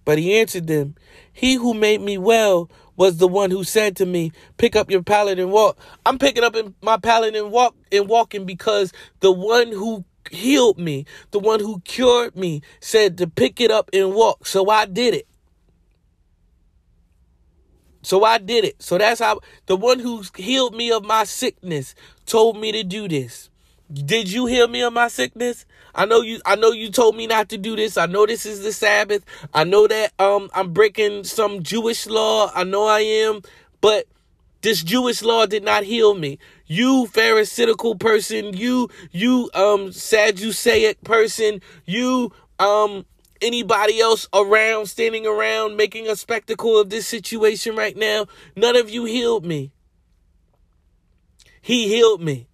but he answered them he who made me well was the one who said to me pick up your pallet and walk i'm picking up my pallet and walk and walking because the one who healed me the one who cured me said to pick it up and walk so i did it so I did it. So that's how the one who healed me of my sickness told me to do this. Did you heal me of my sickness? I know you I know you told me not to do this. I know this is the Sabbath. I know that um I'm breaking some Jewish law. I know I am, but this Jewish law did not heal me. You pharisaical person, you you um Sadduceic person, you um anybody else around, standing around, making a spectacle of this situation right now. None of you healed me. He healed me.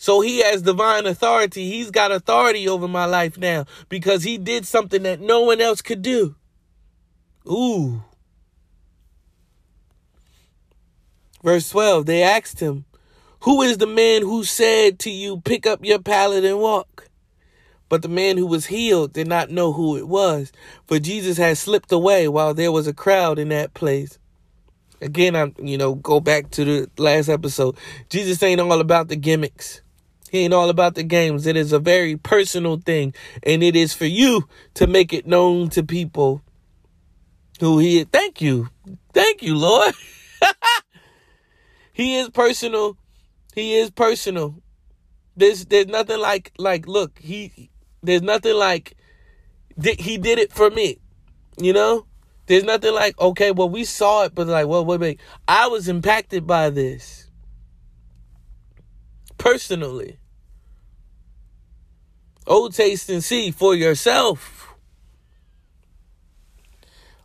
So he has divine authority. He's got authority over my life now because he did something that no one else could do. Ooh. Verse 12, they asked him, Who is the man who said to you, Pick up your pallet and walk? But the man who was healed did not know who it was, for Jesus had slipped away while there was a crowd in that place. Again, I'm, you know, go back to the last episode. Jesus ain't all about the gimmicks. He ain't all about the games. It is a very personal thing, and it is for you to make it known to people who he is. Thank you. Thank you, Lord. he is personal. He is personal. There's there's nothing like like look, he there's nothing like he did it for me. You know? There's nothing like, okay, well, we saw it, but like, well, wait, wait. I was impacted by this. Personally. Oh, taste and see for yourself.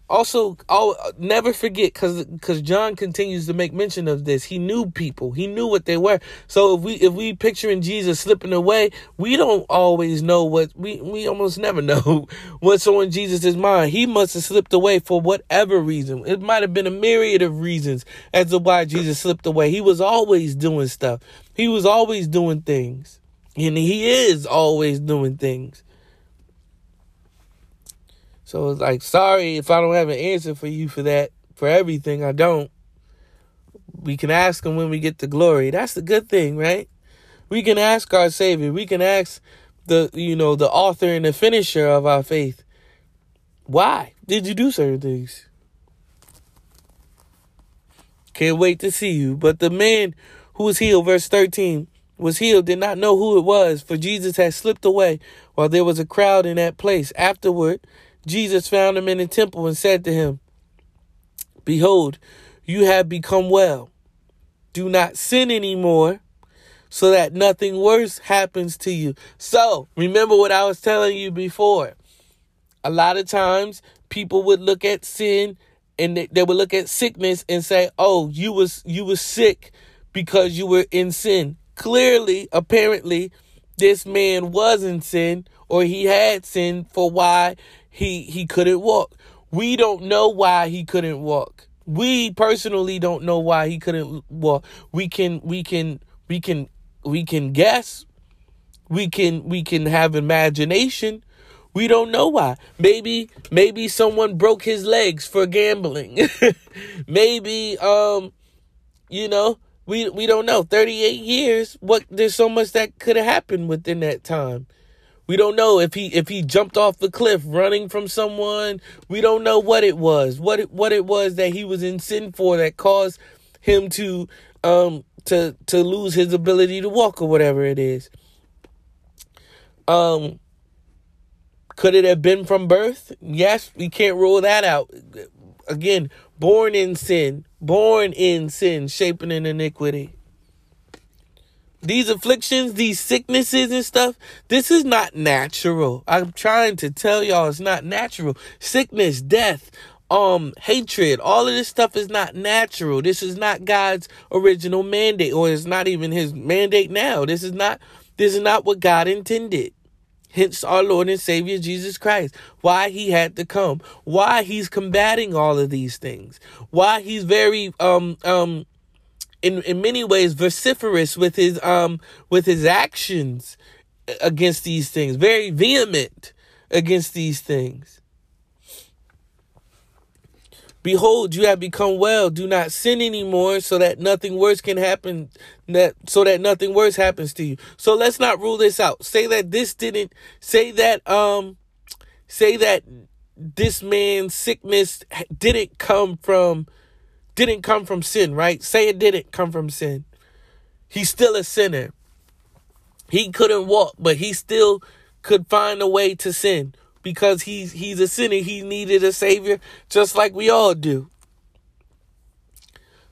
Also, I'll uh, never forget because because John continues to make mention of this. He knew people. He knew what they were. So if we if we picturing Jesus slipping away, we don't always know what we we almost never know what's on Jesus' mind. He must have slipped away for whatever reason. It might have been a myriad of reasons as to why Jesus slipped away. He was always doing stuff. He was always doing things, and he is always doing things. So it's like, sorry if I don't have an answer for you for that, for everything. I don't. We can ask him when we get to glory. That's the good thing, right? We can ask our Savior. We can ask the, you know, the author and the finisher of our faith. Why did you do certain things? Can't wait to see you. But the man who was healed, verse 13, was healed, did not know who it was, for Jesus had slipped away while there was a crowd in that place. Afterward, Jesus found him in the temple and said to him, Behold, you have become well. Do not sin anymore so that nothing worse happens to you. So, remember what I was telling you before. A lot of times people would look at sin and they, they would look at sickness and say, "Oh, you was you was sick because you were in sin." Clearly, apparently, this man was in sin or he had sin for why he he couldn't walk. We don't know why he couldn't walk. We personally don't know why he couldn't well, we can we can we can we can guess. We can we can have imagination. We don't know why. Maybe maybe someone broke his legs for gambling. maybe um you know, we we don't know. 38 years, what there's so much that could have happened within that time. We don't know if he if he jumped off the cliff running from someone. We don't know what it was. What it what it was that he was in sin for that caused him to um to to lose his ability to walk or whatever it is. Um could it have been from birth? Yes, we can't rule that out. Again, born in sin, born in sin, shaping in iniquity these afflictions, these sicknesses and stuff, this is not natural. I'm trying to tell y'all it's not natural. Sickness, death, um, hatred, all of this stuff is not natural. This is not God's original mandate, or it's not even his mandate now. This is not this is not what God intended. Hence our Lord and Savior Jesus Christ. Why he had to come. Why he's combating all of these things. Why he's very um um in in many ways vociferous with his um with his actions against these things, very vehement against these things. Behold, you have become well. Do not sin anymore so that nothing worse can happen that so that nothing worse happens to you. So let's not rule this out. Say that this didn't say that um say that this man's sickness didn't come from didn't come from sin, right? Say it didn't come from sin. He's still a sinner. He couldn't walk, but he still could find a way to sin because he's he's a sinner. He needed a savior just like we all do.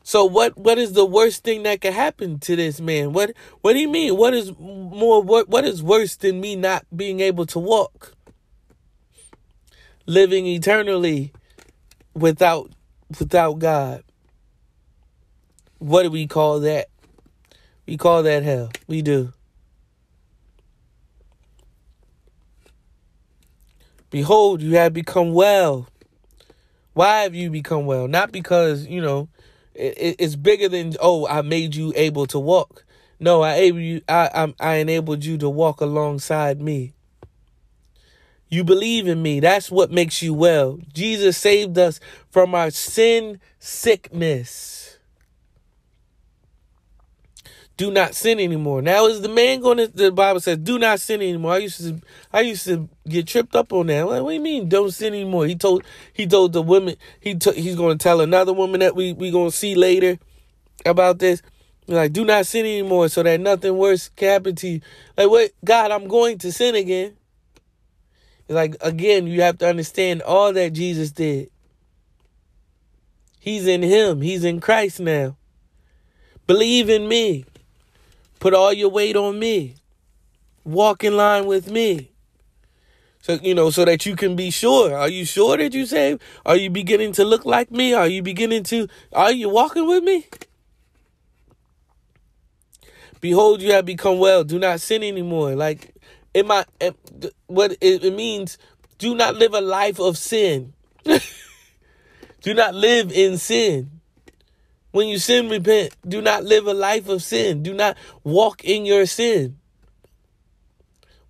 So what what is the worst thing that could happen to this man? What what do you mean? What is more what what is worse than me not being able to walk? Living eternally without without God. What do we call that? We call that hell. We do. Behold, you have become well. Why have you become well? Not because, you know, it, it's bigger than, oh, I made you able to walk. No, I able you I, I I enabled you to walk alongside me. You believe in me. That's what makes you well. Jesus saved us from our sin sickness do not sin anymore. Now is the man going to the Bible says do not sin anymore. I used to I used to get tripped up on that. Like, what do you mean don't sin anymore? He told he told the woman he t- he's going to tell another woman that we we going to see later about this. Like do not sin anymore so that nothing worse can happen to you. Like what God, I'm going to sin again. Like again, you have to understand all that Jesus did. He's in him. He's in Christ now. Believe in me. Put all your weight on me. Walk in line with me. So, you know, so that you can be sure. Are you sure that you saved? Are you beginning to look like me? Are you beginning to, are you walking with me? Behold, you have become well. Do not sin anymore. Like, it might, what it means, do not live a life of sin. do not live in sin. When you sin, repent. Do not live a life of sin. Do not walk in your sin.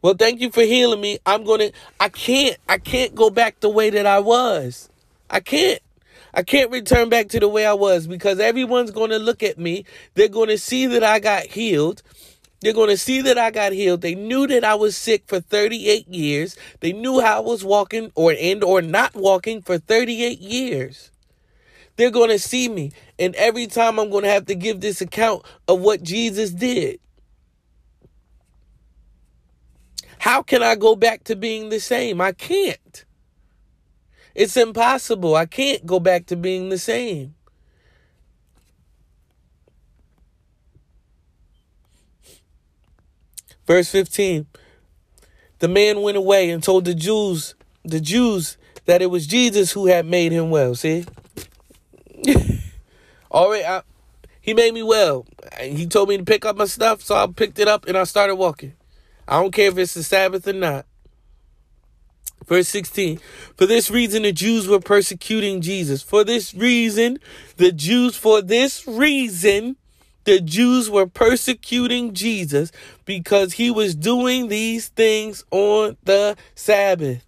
Well, thank you for healing me. I'm going to, I can't, I can't go back the way that I was. I can't. I can't return back to the way I was because everyone's going to look at me. They're going to see that I got healed. They're going to see that I got healed. They knew that I was sick for 38 years. They knew how I was walking or and or not walking for 38 years. They're going to see me. And every time I'm going to have to give this account of what Jesus did. How can I go back to being the same? I can't. It's impossible. I can't go back to being the same. Verse 15. The man went away and told the Jews, the Jews that it was Jesus who had made him well. See? Already, I, he made me well. And He told me to pick up my stuff, so I picked it up and I started walking. I don't care if it's the Sabbath or not. Verse 16, for this reason the Jews were persecuting Jesus. For this reason, the Jews, for this reason, the Jews were persecuting Jesus because he was doing these things on the Sabbath.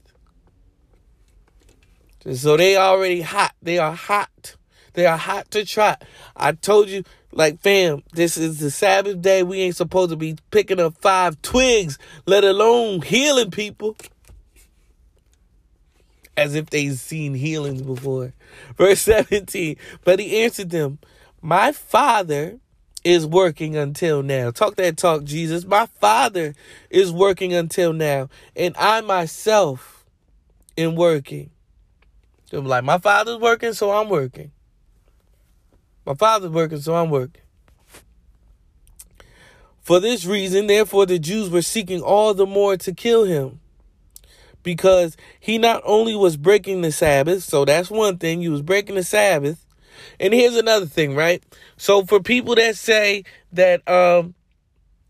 So they already hot. They are hot. They are hot to trot. I told you, like, fam, this is the Sabbath day. We ain't supposed to be picking up five twigs, let alone healing people as if they've seen healings before. Verse 17, but he answered them, My father is working until now. Talk that talk, Jesus. My father is working until now, and I myself am working. I'm like, my father's working, so I'm working. My father's working, so I'm working. For this reason, therefore, the Jews were seeking all the more to kill him because he not only was breaking the Sabbath, so that's one thing, he was breaking the Sabbath. And here's another thing, right? So for people that say that um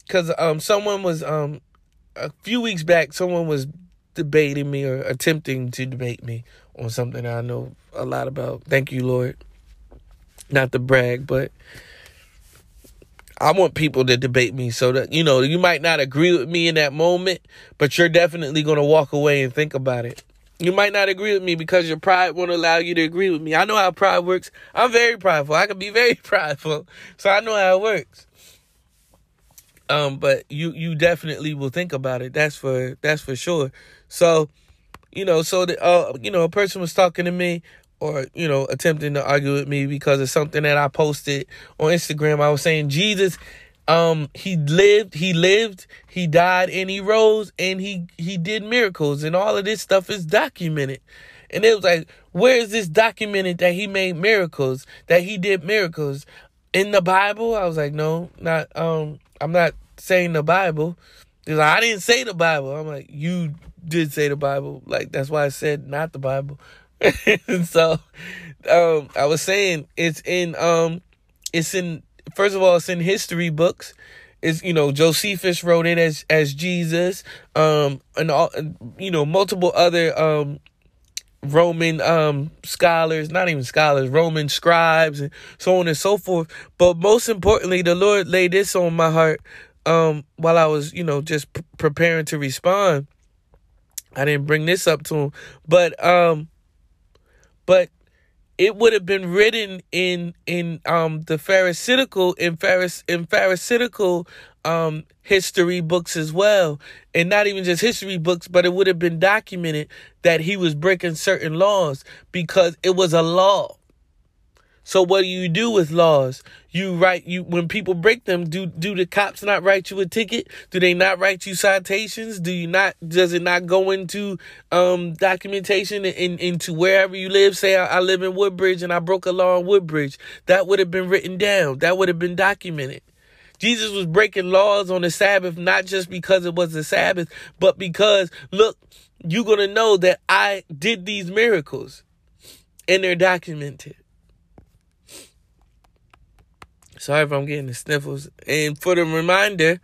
cuz um someone was um a few weeks back someone was debating me or attempting to debate me on something I know a lot about. Thank you, Lord. Not to brag, but I want people to debate me so that, you know, you might not agree with me in that moment, but you're definitely going to walk away and think about it. You might not agree with me because your pride won't allow you to agree with me. I know how pride works. I'm very prideful. I can be very prideful. So I know how it works. Um, but you you definitely will think about it. That's for that's for sure. So, you know, so the uh, you know, a person was talking to me or you know attempting to argue with me because of something that I posted on Instagram. I was saying Jesus um he lived he lived he died and he rose and he he did miracles and all of this stuff is documented. And it was like where is this documented that he made miracles that he did miracles? In the bible? I was like no not um i'm not saying the bible. He's like, i didn't say the bible. I'm like you did say the bible. Like that's why i said not the bible so um, I was saying it's in um it's in first of all it's in history books. It's you know Josephus wrote it as as Jesus um and all you know multiple other um Roman um scholars, not even scholars, Roman scribes and so on and so forth. But most importantly, the Lord laid this on my heart um while I was, you know, just p- preparing to respond. I didn't bring this up to him, but um but it would have been written in in um the pharisaical in Pharis in pharisaical um history books as well. And not even just history books but it would have been documented that he was breaking certain laws because it was a law so what do you do with laws? You write you when people break them. Do do the cops not write you a ticket? Do they not write you citations? Do you not? Does it not go into um documentation in into wherever you live? Say I, I live in Woodbridge and I broke a law in Woodbridge. That would have been written down. That would have been documented. Jesus was breaking laws on the Sabbath not just because it was the Sabbath, but because look, you're gonna know that I did these miracles, and they're documented. Sorry if I'm getting the sniffles. And for the reminder,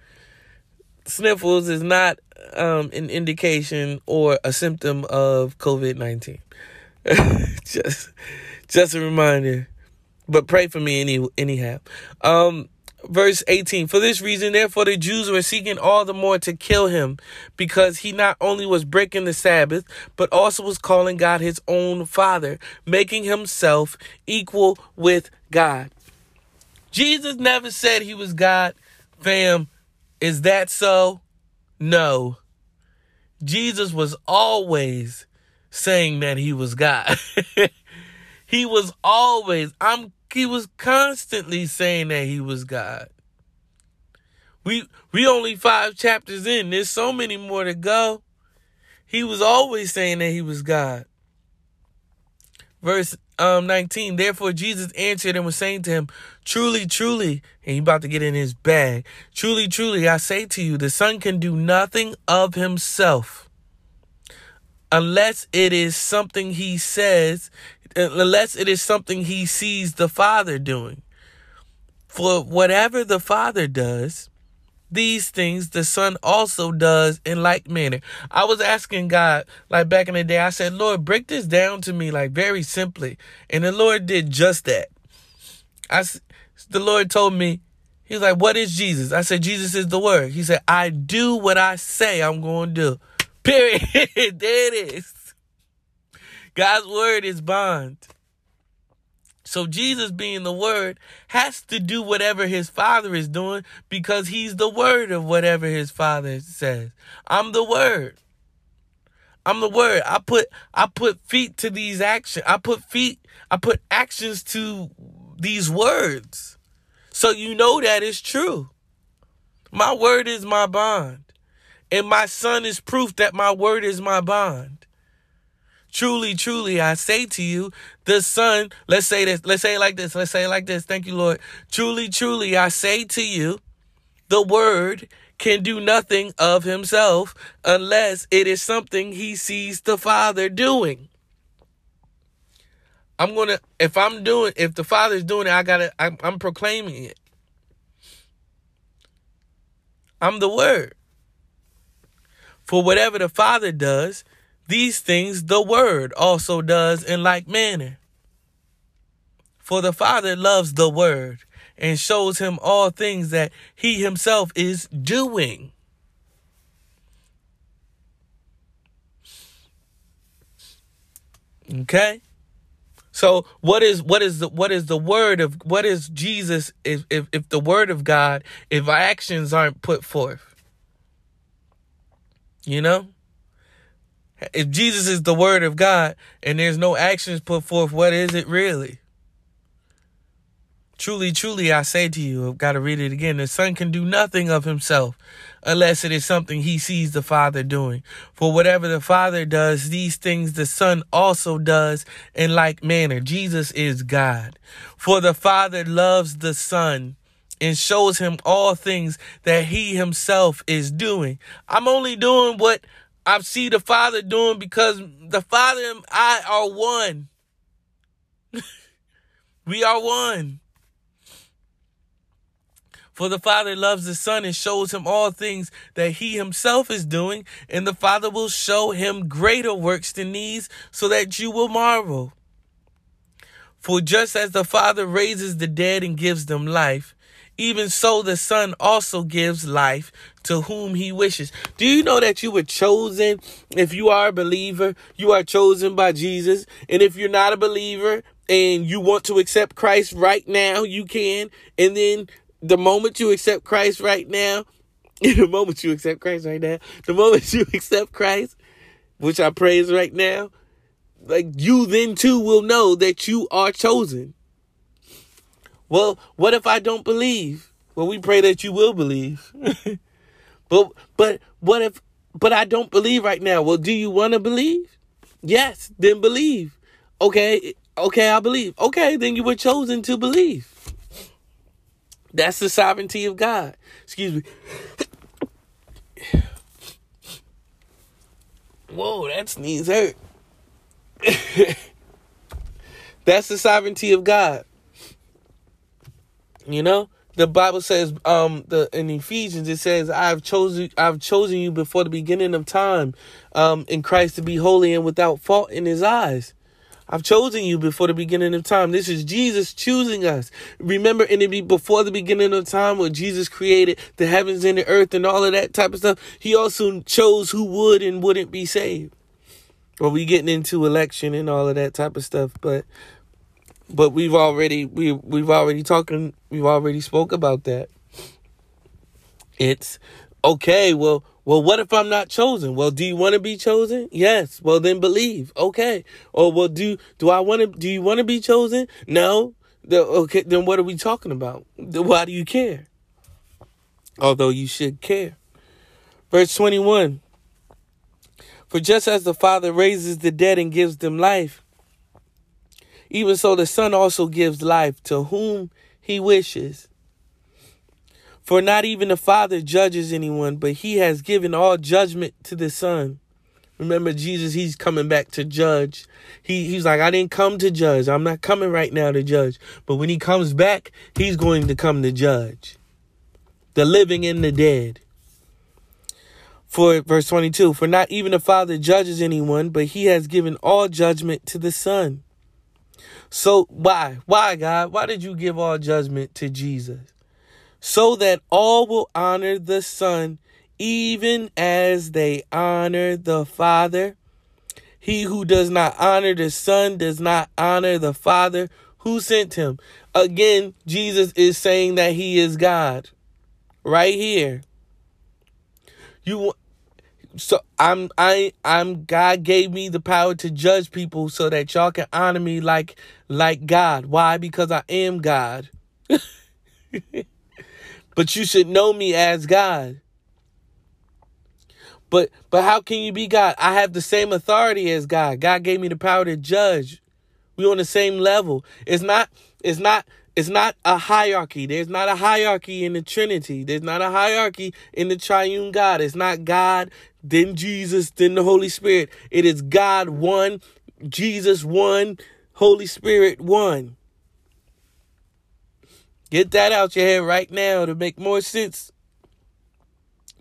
sniffles is not um, an indication or a symptom of COVID nineteen. just, just a reminder. But pray for me any anyhow. Um, verse 18 for this reason therefore the jews were seeking all the more to kill him because he not only was breaking the sabbath but also was calling god his own father making himself equal with god Jesus never said he was God. Fam, is that so? No. Jesus was always saying that he was God. he was always, I'm he was constantly saying that he was God. We we only 5 chapters in. There's so many more to go. He was always saying that he was God. Verse um 19 therefore jesus answered and was saying to him truly truly and he about to get in his bag truly truly i say to you the son can do nothing of himself unless it is something he says unless it is something he sees the father doing. For whatever the father does these things the Son also does in like manner. I was asking God, like back in the day, I said, Lord, break this down to me, like very simply. And the Lord did just that. I, the Lord told me, He's like, What is Jesus? I said, Jesus is the Word. He said, I do what I say I'm going to do. Period. there it is. God's Word is bond. So Jesus being the word has to do whatever his father is doing because he's the word of whatever his father says. I'm the word. I'm the word. I put I put feet to these actions. I put feet I put actions to these words. So you know that is true. My word is my bond. And my son is proof that my word is my bond. Truly, truly, I say to you, the Son, let's say this, let's say it like this, let's say it like this. Thank you, Lord. Truly, truly, I say to you, the Word can do nothing of himself unless it is something he sees the Father doing. I'm gonna, if I'm doing, if the Father's doing it, I gotta, I'm, I'm proclaiming it. I'm the Word. For whatever the Father does, these things the Word also does in like manner. For the Father loves the Word and shows him all things that he himself is doing. Okay? So what is what is the what is the word of what is Jesus if if, if the word of God if actions aren't put forth? You know? If Jesus is the word of God and there's no actions put forth, what is it really? Truly, truly, I say to you, I've got to read it again. The Son can do nothing of himself unless it is something he sees the Father doing. For whatever the Father does, these things the Son also does in like manner. Jesus is God. For the Father loves the Son and shows him all things that he himself is doing. I'm only doing what I see the Father doing because the Father and I are one. we are one. For the Father loves the Son and shows him all things that he himself is doing, and the Father will show him greater works than these, so that you will marvel. For just as the Father raises the dead and gives them life, even so the Son also gives life to whom he wishes. Do you know that you were chosen? If you are a believer, you are chosen by Jesus. And if you're not a believer and you want to accept Christ right now, you can. And then the moment you accept Christ right now, the moment you accept Christ right now, the moment you accept Christ, which I praise right now, like you then too will know that you are chosen. Well, what if I don't believe? Well, we pray that you will believe. but but what if but I don't believe right now? Well, do you want to believe? Yes, then believe. Okay, okay, I believe. Okay, then you were chosen to believe. That's the sovereignty of God. Excuse me. Whoa, that sneeze hurt. That's the sovereignty of God. You know, the Bible says, um, the in Ephesians it says, "I've chosen, I've chosen you before the beginning of time, um, in Christ to be holy and without fault in His eyes." I've chosen you before the beginning of time. This is Jesus choosing us. Remember, in the before the beginning of time, when Jesus created the heavens and the earth and all of that type of stuff, He also chose who would and wouldn't be saved. Well, we getting into election and all of that type of stuff, but but we've already we we've already talking we've already spoke about that. It's okay, well well what if I'm not chosen? Well, do you want to be chosen? Yes. Well then believe. Okay. Or well do do I want to do you want to be chosen? No. The, okay, then what are we talking about? Why do you care? Although you should care. Verse 21. For just as the Father raises the dead and gives them life, even so, the Son also gives life to whom he wishes. For not even the Father judges anyone, but he has given all judgment to the Son. Remember, Jesus, he's coming back to judge. He, he's like, I didn't come to judge. I'm not coming right now to judge. But when he comes back, he's going to come to judge. the living and the dead. For verse 22, for not even the Father judges anyone, but he has given all judgment to the Son. So why? Why, God? Why did you give all judgment to Jesus? So that all will honor the Son, even as they honor the Father. He who does not honor the Son does not honor the Father who sent him. Again, Jesus is saying that he is God. Right here. You so I'm I I'm God gave me the power to judge people so that y'all can honor me like like God. Why? Because I am God. but you should know me as God. But but how can you be God? I have the same authority as God. God gave me the power to judge. We on the same level. It's not it's not it's not a hierarchy. There's not a hierarchy in the Trinity. There's not a hierarchy in the triune God. It's not God, then Jesus, then the Holy Spirit. It is God one, Jesus one, Holy Spirit one. Get that out your head right now to make more sense.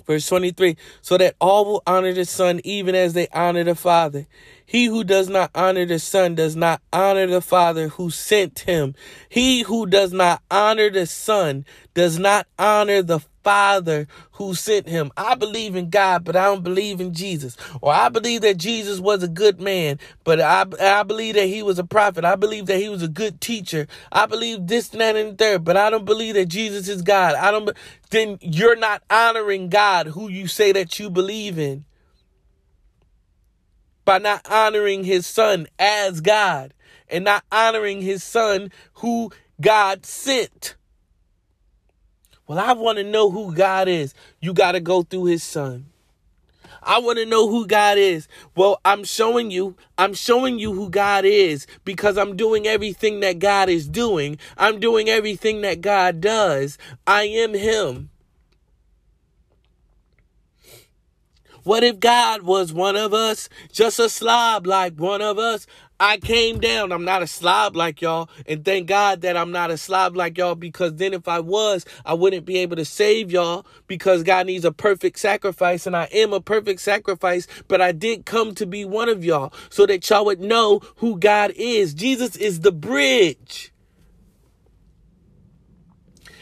Verse 23 So that all will honor the Son even as they honor the Father. He who does not honor the Son does not honor the Father who sent him. He who does not honor the Son does not honor the Father who sent him. I believe in God, but I don't believe in Jesus. Or I believe that Jesus was a good man, but I, I believe that he was a prophet. I believe that he was a good teacher. I believe this, that, and the third, but I don't believe that Jesus is God. I don't, then you're not honoring God who you say that you believe in by not honoring his son as God and not honoring his son who God sent. Well, I want to know who God is. You got to go through his son. I want to know who God is. Well, I'm showing you, I'm showing you who God is because I'm doing everything that God is doing. I'm doing everything that God does. I am him. What if God was one of us, just a slob like one of us? I came down. I'm not a slob like y'all. And thank God that I'm not a slob like y'all because then if I was, I wouldn't be able to save y'all because God needs a perfect sacrifice and I am a perfect sacrifice. But I did come to be one of y'all so that y'all would know who God is. Jesus is the bridge.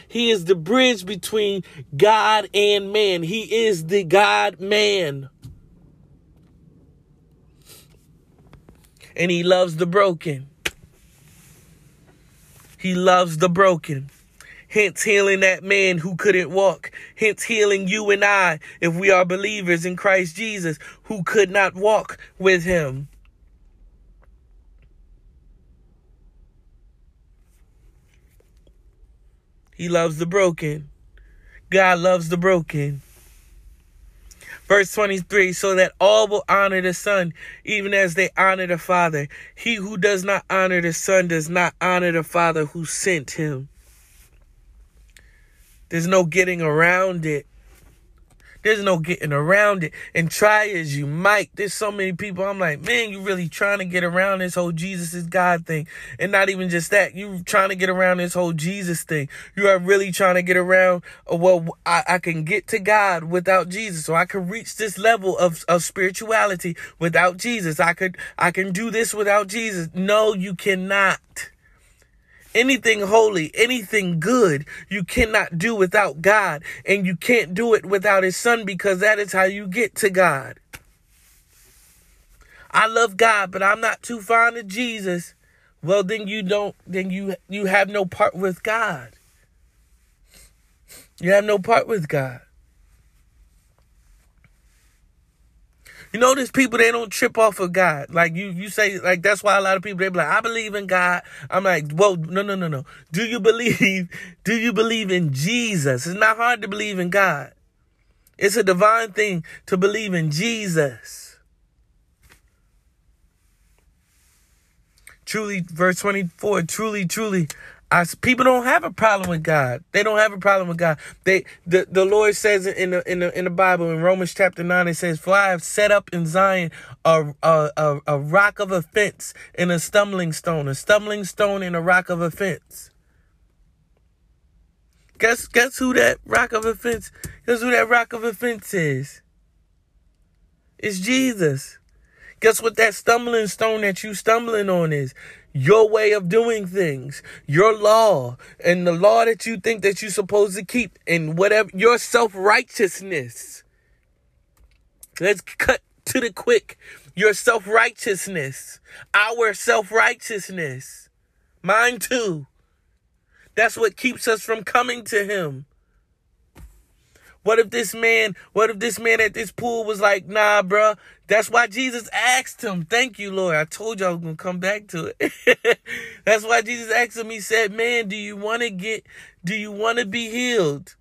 He is the bridge between God and man. He is the God man. And he loves the broken. He loves the broken. Hence healing that man who couldn't walk. Hence healing you and I, if we are believers in Christ Jesus, who could not walk with him. He loves the broken. God loves the broken. Verse 23 so that all will honor the Son, even as they honor the Father. He who does not honor the Son does not honor the Father who sent him. There's no getting around it. There's no getting around it. And try as you might, there's so many people. I'm like, man, you really trying to get around this whole Jesus is God thing. And not even just that, you trying to get around this whole Jesus thing. You are really trying to get around, uh, well, I, I can get to God without Jesus. So I can reach this level of, of spirituality without Jesus. I could, I can do this without Jesus. No, you cannot anything holy, anything good, you cannot do without God. And you can't do it without His Son because that is how you get to God. I love God, but I'm not too fond of Jesus. Well, then you don't, then you, you have no part with God. You have no part with God. You know, there's people they don't trip off of God. Like you, you say like that's why a lot of people they be like, I believe in God. I'm like, well, no, no, no, no. Do you believe? Do you believe in Jesus? It's not hard to believe in God. It's a divine thing to believe in Jesus. Truly, verse 24, truly, truly, I, people don't have a problem with God. They don't have a problem with God. They the, the Lord says in the in the in the Bible in Romans chapter nine it says, "For I have set up in Zion a a a, a rock of offense and a stumbling stone, a stumbling stone and a rock of offense." Guess guess who that rock of offense? Guess who that rock of offense is? It's Jesus. Guess what that stumbling stone that you stumbling on is? Your way of doing things, your law, and the law that you think that you're supposed to keep, and whatever your self-righteousness. Let's cut to the quick. Your self-righteousness. Our self-righteousness. Mine too. That's what keeps us from coming to him. What if this man, what if this man at this pool was like, nah, bruh. That's why Jesus asked him. Thank you, Lord. I told y'all I was to come back to it. That's why Jesus asked him. He said, man, do you want to get, do you want to be healed?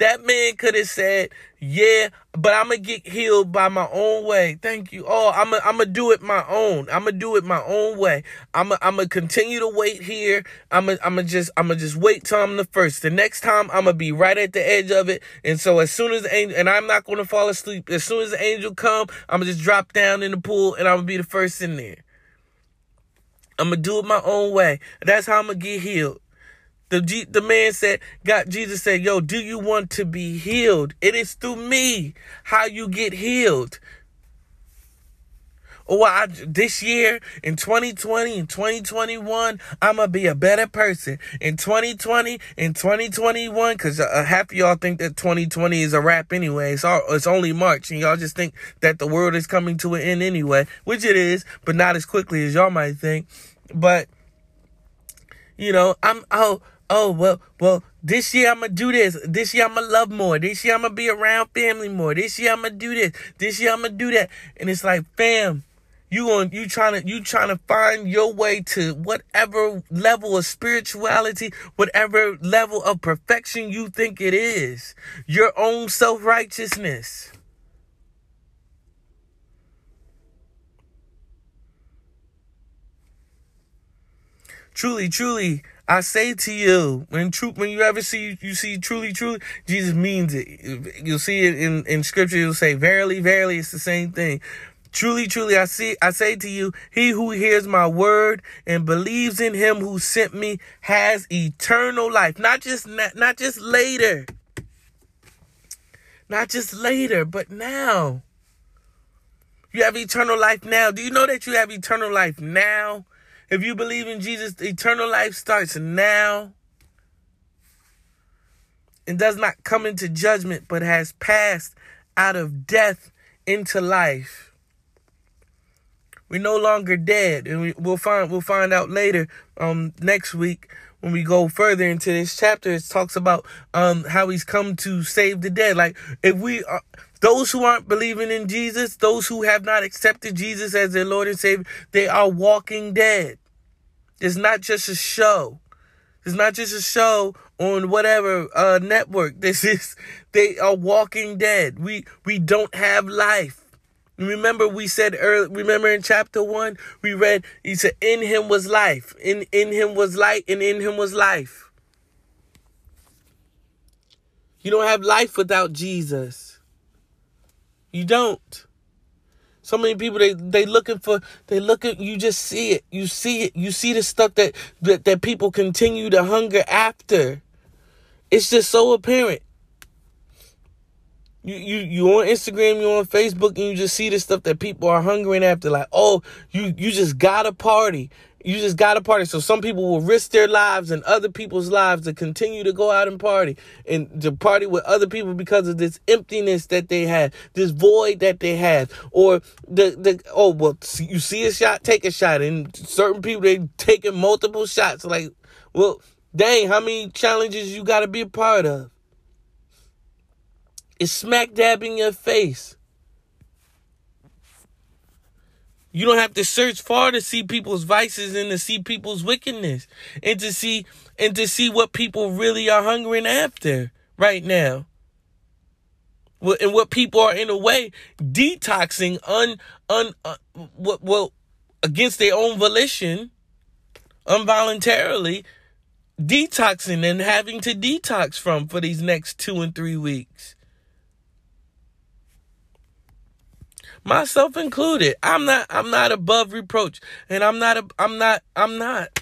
That man could have said, yeah, but I'm to get healed by my own way. Thank you. Oh, I'm gonna I'm gonna do it my own. I'm to do it my own way. I'm going I'm gonna continue to wait here. I'm going I'm gonna just, I'm to just wait till I'm the first. The next time I'm to be right at the edge of it. And so as soon as the angel, and I'm not to fall asleep. As soon as the angel come, I'm to just drop down in the pool and I'm to be the first in there. I'm to do it my own way. That's how I'm to get healed. The, G, the man said, God, Jesus said, yo, do you want to be healed? It is through me how you get healed. Or I, this year in 2020 and 2021, I'm gonna be a better person. In 2020 and 2021, because uh, half of y'all think that 2020 is a wrap anyway. It's all, it's only March, and y'all just think that the world is coming to an end anyway, which it is, but not as quickly as y'all might think. But you know, I'm oh oh well well this year i'm gonna do this. This year i'm gonna love more. This year i'm gonna be around family more. This year i'm gonna do this. This year i'm gonna do that. And it's like fam you on you trying to you trying to find your way to whatever level of spirituality whatever level of perfection you think it is. Your own self-righteousness. Truly truly I say to you, when truth, when you ever see, you see truly, truly, Jesus means it. You'll see it in, in scripture. You'll say, verily, verily, it's the same thing. Truly, truly, I see, I say to you, he who hears my word and believes in him who sent me has eternal life. Not just, not, not just later. Not just later, but now. You have eternal life now. Do you know that you have eternal life now? If you believe in Jesus, eternal life starts now and does not come into judgment, but has passed out of death into life. We're no longer dead, and we, will find we'll find out later um, next week when we go further into this chapter. It talks about um, how he's come to save the dead. Like if we are those who aren't believing in Jesus, those who have not accepted Jesus as their Lord and Savior, they are walking dead. It's not just a show. It's not just a show on whatever uh, network. This is they are walking dead. We we don't have life. Remember we said earlier, remember in chapter 1 we read he said in him was life. In in him was light and in him was life. You don't have life without Jesus. You don't. So many people they they looking for they looking you just see it. You see it. You see the stuff that that, that people continue to hunger after. It's just so apparent. You you you on Instagram, you on Facebook, and you just see the stuff that people are hungering after. Like, oh, you you just got a party. You just got to party. So some people will risk their lives and other people's lives to continue to go out and party and to party with other people because of this emptiness that they have, this void that they have, or the the oh well, you see a shot, take a shot, and certain people they taking multiple shots. Like, well, dang, how many challenges you got to be a part of? It's smack dab in your face. You don't have to search far to see people's vices and to see people's wickedness and to see and to see what people really are hungering after right now. And what people are in a way detoxing un un uh, what well against their own volition, involuntarily detoxing and having to detox from for these next two and three weeks. Myself included. I'm not I'm not above reproach and I'm not a, I'm not I'm not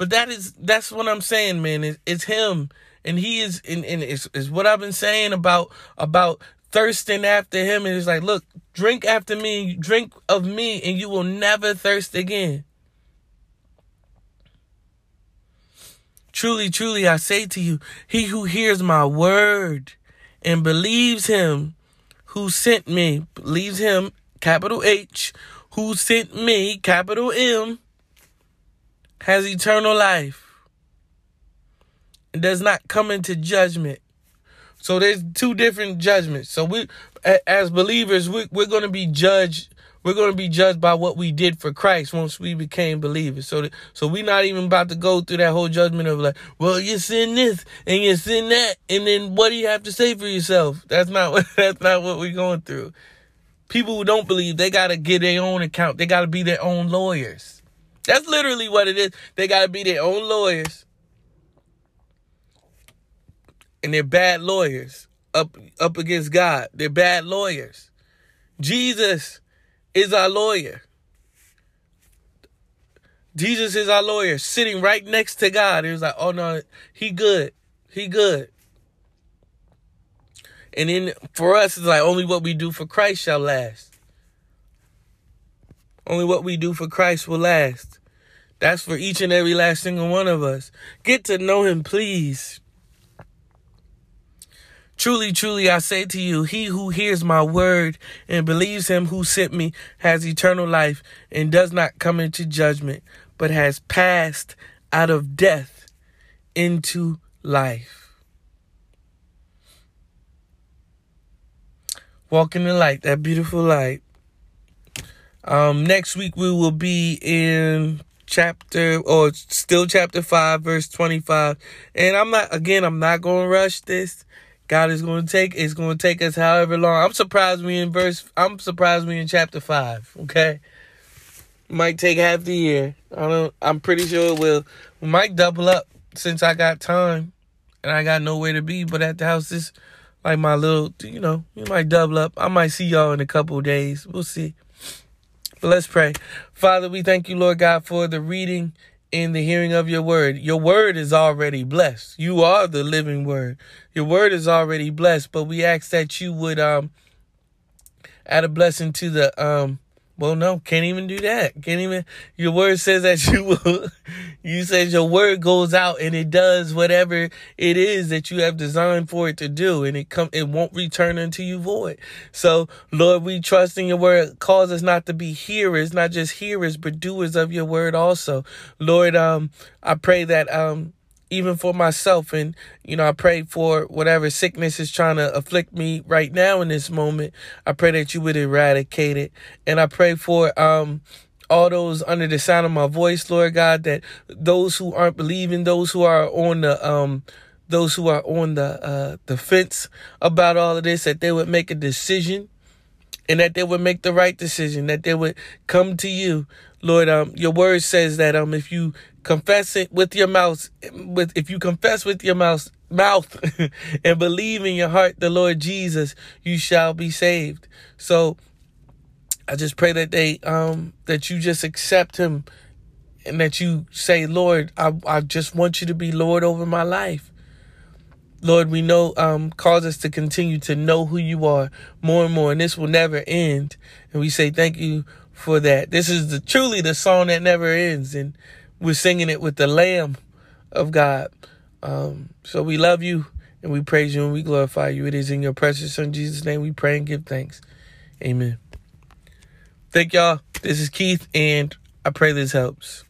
But that is that's what I'm saying, man. It's, it's him, and he is, and, and it's, it's what I've been saying about about thirsting after him. And it's like, look, drink after me, drink of me, and you will never thirst again. Truly, truly, I say to you, he who hears my word and believes him who sent me, believes him, capital H, who sent me, capital M, has eternal life and does not come into judgment. So there's two different judgments. So we, as believers, we, we're going to be judged we're going to be judged by what we did for Christ once we became believers. So, so we're not even about to go through that whole judgment of like, well, you sin this and you sin that, and then what do you have to say for yourself? That's not what that's not what we're going through. People who don't believe, they got to get their own account. They got to be their own lawyers. That's literally what it is. They got to be their own lawyers, and they're bad lawyers up up against God. They're bad lawyers. Jesus is our lawyer. Jesus is our lawyer, sitting right next to God. He was like, oh no, he good. He good. And then for us, it's like only what we do for Christ shall last. Only what we do for Christ will last. That's for each and every last single one of us. Get to know him, please. Truly, truly, I say to you, he who hears my word and believes him who sent me has eternal life and does not come into judgment, but has passed out of death into life. Walk in the light, that beautiful light. Um, next week we will be in chapter or still chapter 5 verse 25 and i'm not again i'm not going to rush this God is going to take it's going to take us however long. I'm surprised we in verse. I'm surprised we in chapter five. Okay, might take half the year. I don't. I'm pretty sure it will. We might double up since I got time and I got nowhere to be but at the house. This like my little. You know, we might double up. I might see y'all in a couple days. We'll see. But let's pray. Father, we thank you, Lord God, for the reading in the hearing of your word. Your word is already blessed. You are the living word. Your word is already blessed, but we ask that you would um add a blessing to the um well, no, can't even do that. Can't even. Your word says that you will. You said your word goes out and it does whatever it is that you have designed for it to do, and it come. It won't return unto you void. So, Lord, we trust in your word. Cause us not to be hearers, not just hearers, but doers of your word also. Lord, um, I pray that um even for myself. And, you know, I pray for whatever sickness is trying to afflict me right now in this moment. I pray that you would eradicate it. And I pray for, um, all those under the sound of my voice, Lord God, that those who aren't believing, those who are on the, um, those who are on the, uh, the fence about all of this, that they would make a decision and that they would make the right decision, that they would come to you. Lord, um, your word says that, um, if you confess it with your mouth with if you confess with your mouth mouth and believe in your heart the Lord Jesus you shall be saved. So I just pray that they um that you just accept him and that you say Lord I I just want you to be Lord over my life. Lord we know um cause us to continue to know who you are more and more and this will never end. And we say thank you for that. This is the truly the song that never ends. And we're singing it with the Lamb of God. Um, so we love you and we praise you and we glorify you. It is in your precious Son Jesus' name we pray and give thanks. Amen. Thank y'all. This is Keith, and I pray this helps.